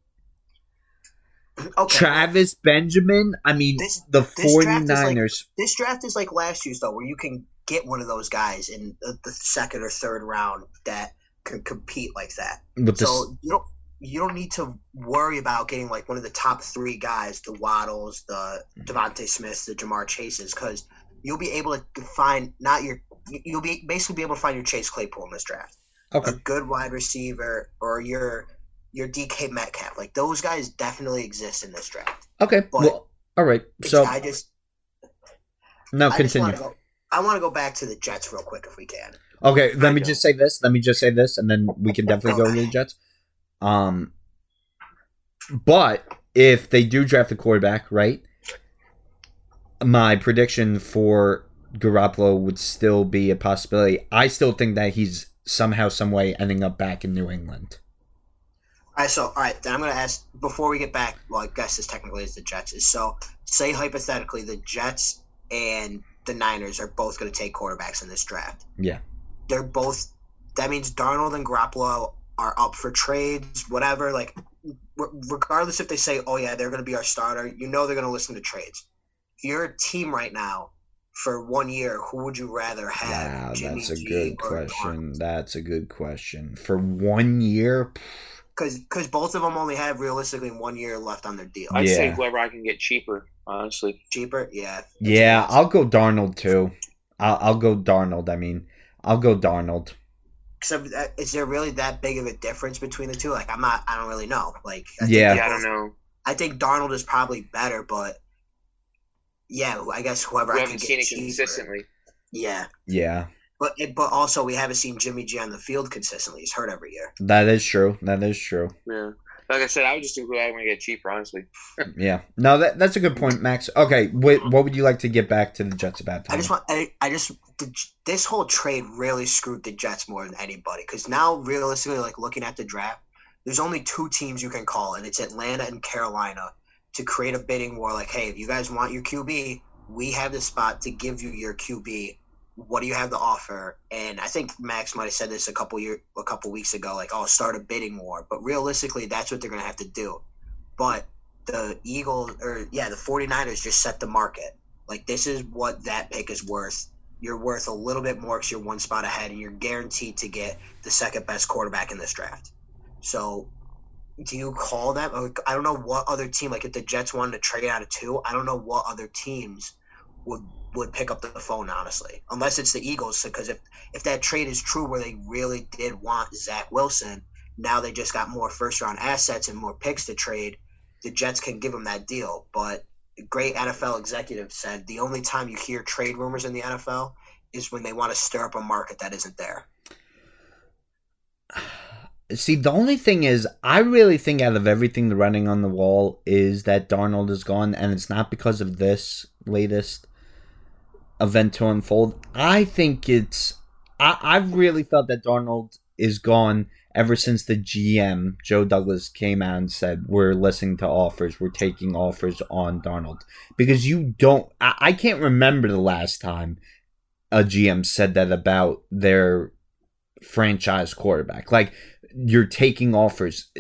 Okay, Travis Benjamin. I mean, This- the this draft is 49ers. this draft is like last year's though, where you can get one of those guys in the, the second or third round that can compete like that. So you don't you don't need to worry about getting like one of the top three guys, the Waddles, the DeVonta Smiths, the Ja'Marr Chases, because you'll be able to find not your you'll be basically be able to find your Chase Claypool in this draft. okay. A good wide receiver or your your DK Metcalf. Like those guys definitely exist in this draft. Okay. but- Well, all right. So I just No, I continue. go. I want to go back to the Jets real quick if we can. Okay, let me just say this. Let me just say this, and then we can definitely go to the Jets. Um, but if they do draft a quarterback, right? My prediction for Garoppolo would still be a possibility. I still think that he's somehow, some way, ending up back in New England. All right, so all right, then I'm gonna ask before we get back. Well, I guess this technically is the Jets. Is so say hypothetically the Jets and the Niners are both gonna take quarterbacks in this draft. Yeah. They're both. That means Darnold and Garoppolo are up for trades, whatever. Like, regardless if they say, "Oh yeah, they're gonna be our starter," you know they're gonna listen to trades. If you're a team right now for one year, who would you rather have? Wow, Jimmy that's a G good or question. That's a good question. For one year, Because because both of them only have realistically one year left on their deal. I'd say whoever I can get cheaper, honestly. Cheaper, yeah. yeah, I'll go Darnold too. I'll, I'll go Darnold. I mean, I'll go Darnold. Except, uh, is there really that big of a difference between the two? Like, I'm not. I don't really know. Like, I Yeah. think Yeah, I don't know. I think Darnold is probably better, but yeah, I guess whoever We I haven't seen get it cheaper. consistently. Yeah, Yeah, but it, but also we haven't seen Jimmy G on the field consistently. He's hurt every year. that is true. That is true. Yeah. Like I said, I would just do who I want to get cheaper, honestly. Yeah. No, that that's a good point, Max. Okay, wait, what would you like to get back to the Jets about? I just want. I, I just the, this whole trade really screwed the Jets more than anybody because now realistically, like looking at the draft, there's only two teams you can call, and it's Atlanta and Carolina to create a bidding war. Like, hey, if you guys want your QB, we have the spot to give you your QB. What do you have to offer? And I think Max might have said this a couple year, a couple weeks ago, like, oh, start a bidding war. But realistically, that's what they're gonna have to do. But the Eagles, or yeah, the 49ers just set the market. Like, this is what that pick is worth. You're worth a little bit more because you're one spot ahead, and you're guaranteed to get the second best quarterback in this draft. So, do you call that? Or I don't know what other team. Like, if the Jets wanted to trade out of two, I don't know what other teams would would pick up the phone. Honestly, unless it's the Eagles, because if if that trade is true, where they really did want Zach Wilson, now they just got more first round assets and more picks to trade. The Jets can give them that deal, but great NFL executive said the only time you hear trade rumors in the NFL is when they want to stir up a market that isn't there. See, the only thing is, I really think out of everything the running on the wall is that Darnold is gone, and it's not because of this latest event to unfold. I think it's. I, I've really felt that Darnold is gone ever since the GM, Joe Douglas, came out and said, We're listening to offers, we're taking offers on Darnold. Because you don't. I, I can't remember the last time a GM said that about their franchise quarterback. Like, you're taking offers.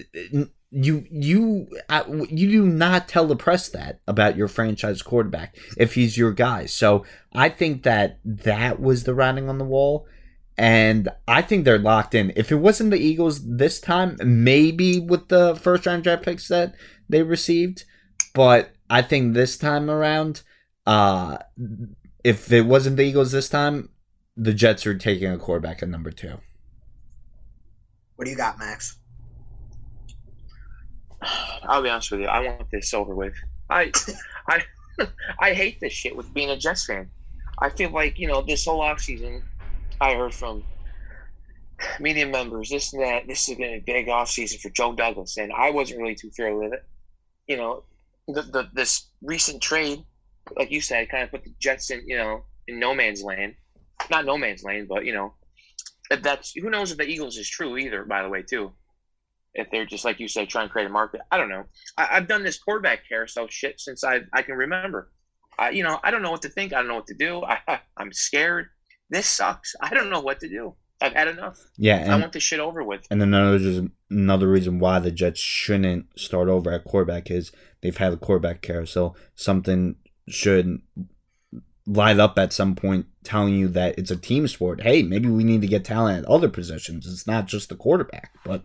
You you uh, you do not tell the press that about your franchise quarterback if he's your guy. So I think that that was the writing on the wall, and I think they're locked in. If it wasn't the Eagles this time, maybe with the first round draft picks that they received, but I think this time around, uh, if it wasn't the Eagles this time, the Jets are taking a quarterback at number two. What do you got, Max? I'll be honest with you. I want this over with. I, I, I hate this shit with being a Jets fan. I feel like you know this whole offseason, I heard from media members this and that. This has been a big off season for Joe Douglas, and I wasn't really too thrilled with it. You know, the, the this recent trade, like you said, kind of put the Jets in you know in no man's land. Not no man's land, but you know, if that's who knows if the Eagles is true either. By the way, too, if they're just like you say, trying to create a market. I don't know. I, have done this quarterback carousel shit since I I can remember. I, you know, I don't know what to think. I don't know what to do. I, I'm scared. This sucks. I don't know what to do. I've had enough. Yeah, and, I want this shit over with. And another another reason why the Jets shouldn't start over at quarterback is they've had a quarterback carousel. Something should light up at some point telling you that it's a team sport. Hey, maybe we need to get talent at other positions. It's not just the quarterback. But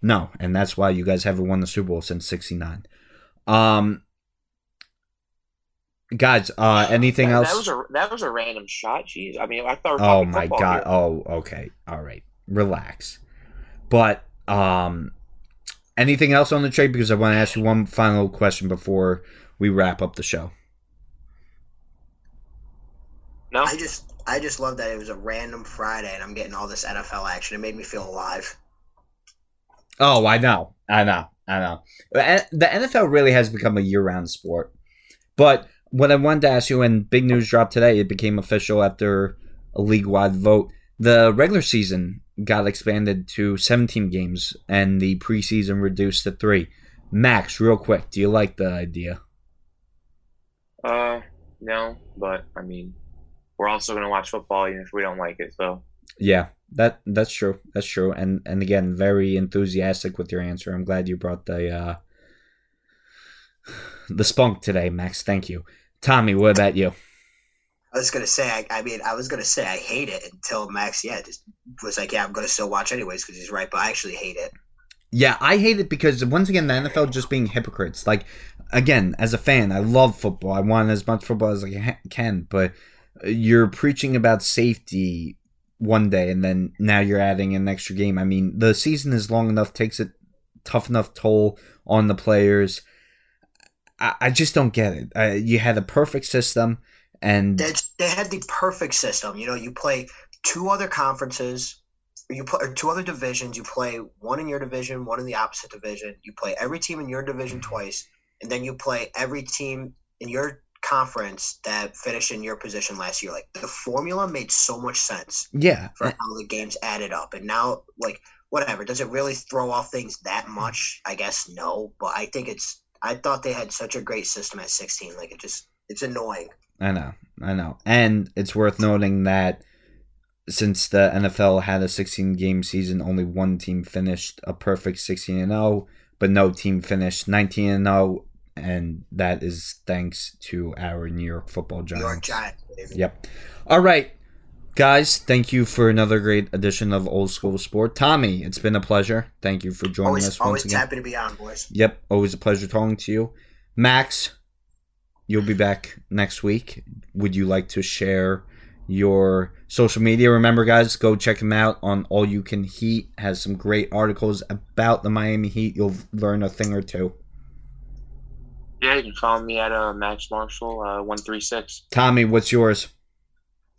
no, and that's why you guys haven't won the Super Bowl since '69. Um, guys, uh, anything that, else? That was a that was a random shot. Jeez, I mean, I thought. oh my god! Here. Oh, okay, all right, relax. But um, anything else on the trade? Because I want to ask you one final question before we wrap up the show. No, I just I just love that it was a random Friday and I'm getting all this NFL action. It made me feel alive. Oh, I know, I know, I know. The NFL really has become a year-round sport. But what I wanted to ask you, and big news dropped today, it became official after a league-wide vote. The regular season got expanded to 17 games, and the preseason reduced to three. Max, real quick, do you like the idea? Uh, no, but I mean, we're also going to watch football even if we don't like it. So yeah, that that's true. That's true. And and again, very enthusiastic with your answer. I'm glad you brought the uh, the spunk today, Max. Thank you, Tommy. What about you? I was gonna say, I, I mean, I was gonna say I hate it until Max, yeah, just was like, yeah, I'm gonna still watch anyways because he's right, but I actually hate it. Yeah, I hate it because once again, the NFL just being hypocrites. Like, again, as a fan, I love football. I want as much football as I can, but you're preaching about safety one day and then now you're adding an extra game. I mean, the season is long enough, takes a tough enough toll on the players. I, I just don't get it. Uh, you had a perfect system and they, they had the perfect system. You know, you play two other conferences, you play two other divisions. You play one in your division, one in the opposite division. You play every team in your division twice, and then you play every team in your conference that finished in your position last year. Like the formula made so much sense. Yeah. For how the games added up. And now like whatever. Does it really throw off things that much? I guess no. But I think it's I thought they had such a great system at sixteen. Like it just it's annoying. I know. I know. And it's worth noting that since the NFL had a 16 game season, only one team finished a perfect 16 and 0, but no team finished 19 and 0 and that is thanks to our New York Football Giants. New York Giants. Yep. All right, guys. Thank you for another great edition of Old School Sport. Tommy, it's been a pleasure. Thank you for joining always, us once always again. happy to be on, boys. Yep, always a pleasure talking to you. Max, you'll be back next week. Would you like to share? your social media. Remember, guys, go check him out on All You Can Heat. Has some great articles about the Miami Heat. You'll learn a thing or two. Yeah, you can follow me at uh, Max Marshall uh, one three six. Tommy, what's yours?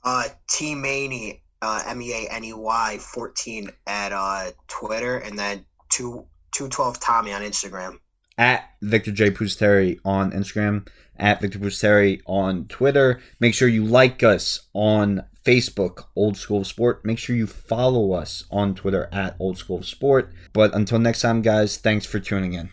Uh, T Meaney, uh, M E A N E Y fourteen at uh Twitter, and then two two twelve Tommy on Instagram. At Victor J Pusteri on Instagram, at Victor Pusteri on Twitter. Make sure you like us on Facebook, Old School Sport. Make sure you follow us on Twitter at Old School Sport. But until next time, guys, thanks for tuning in.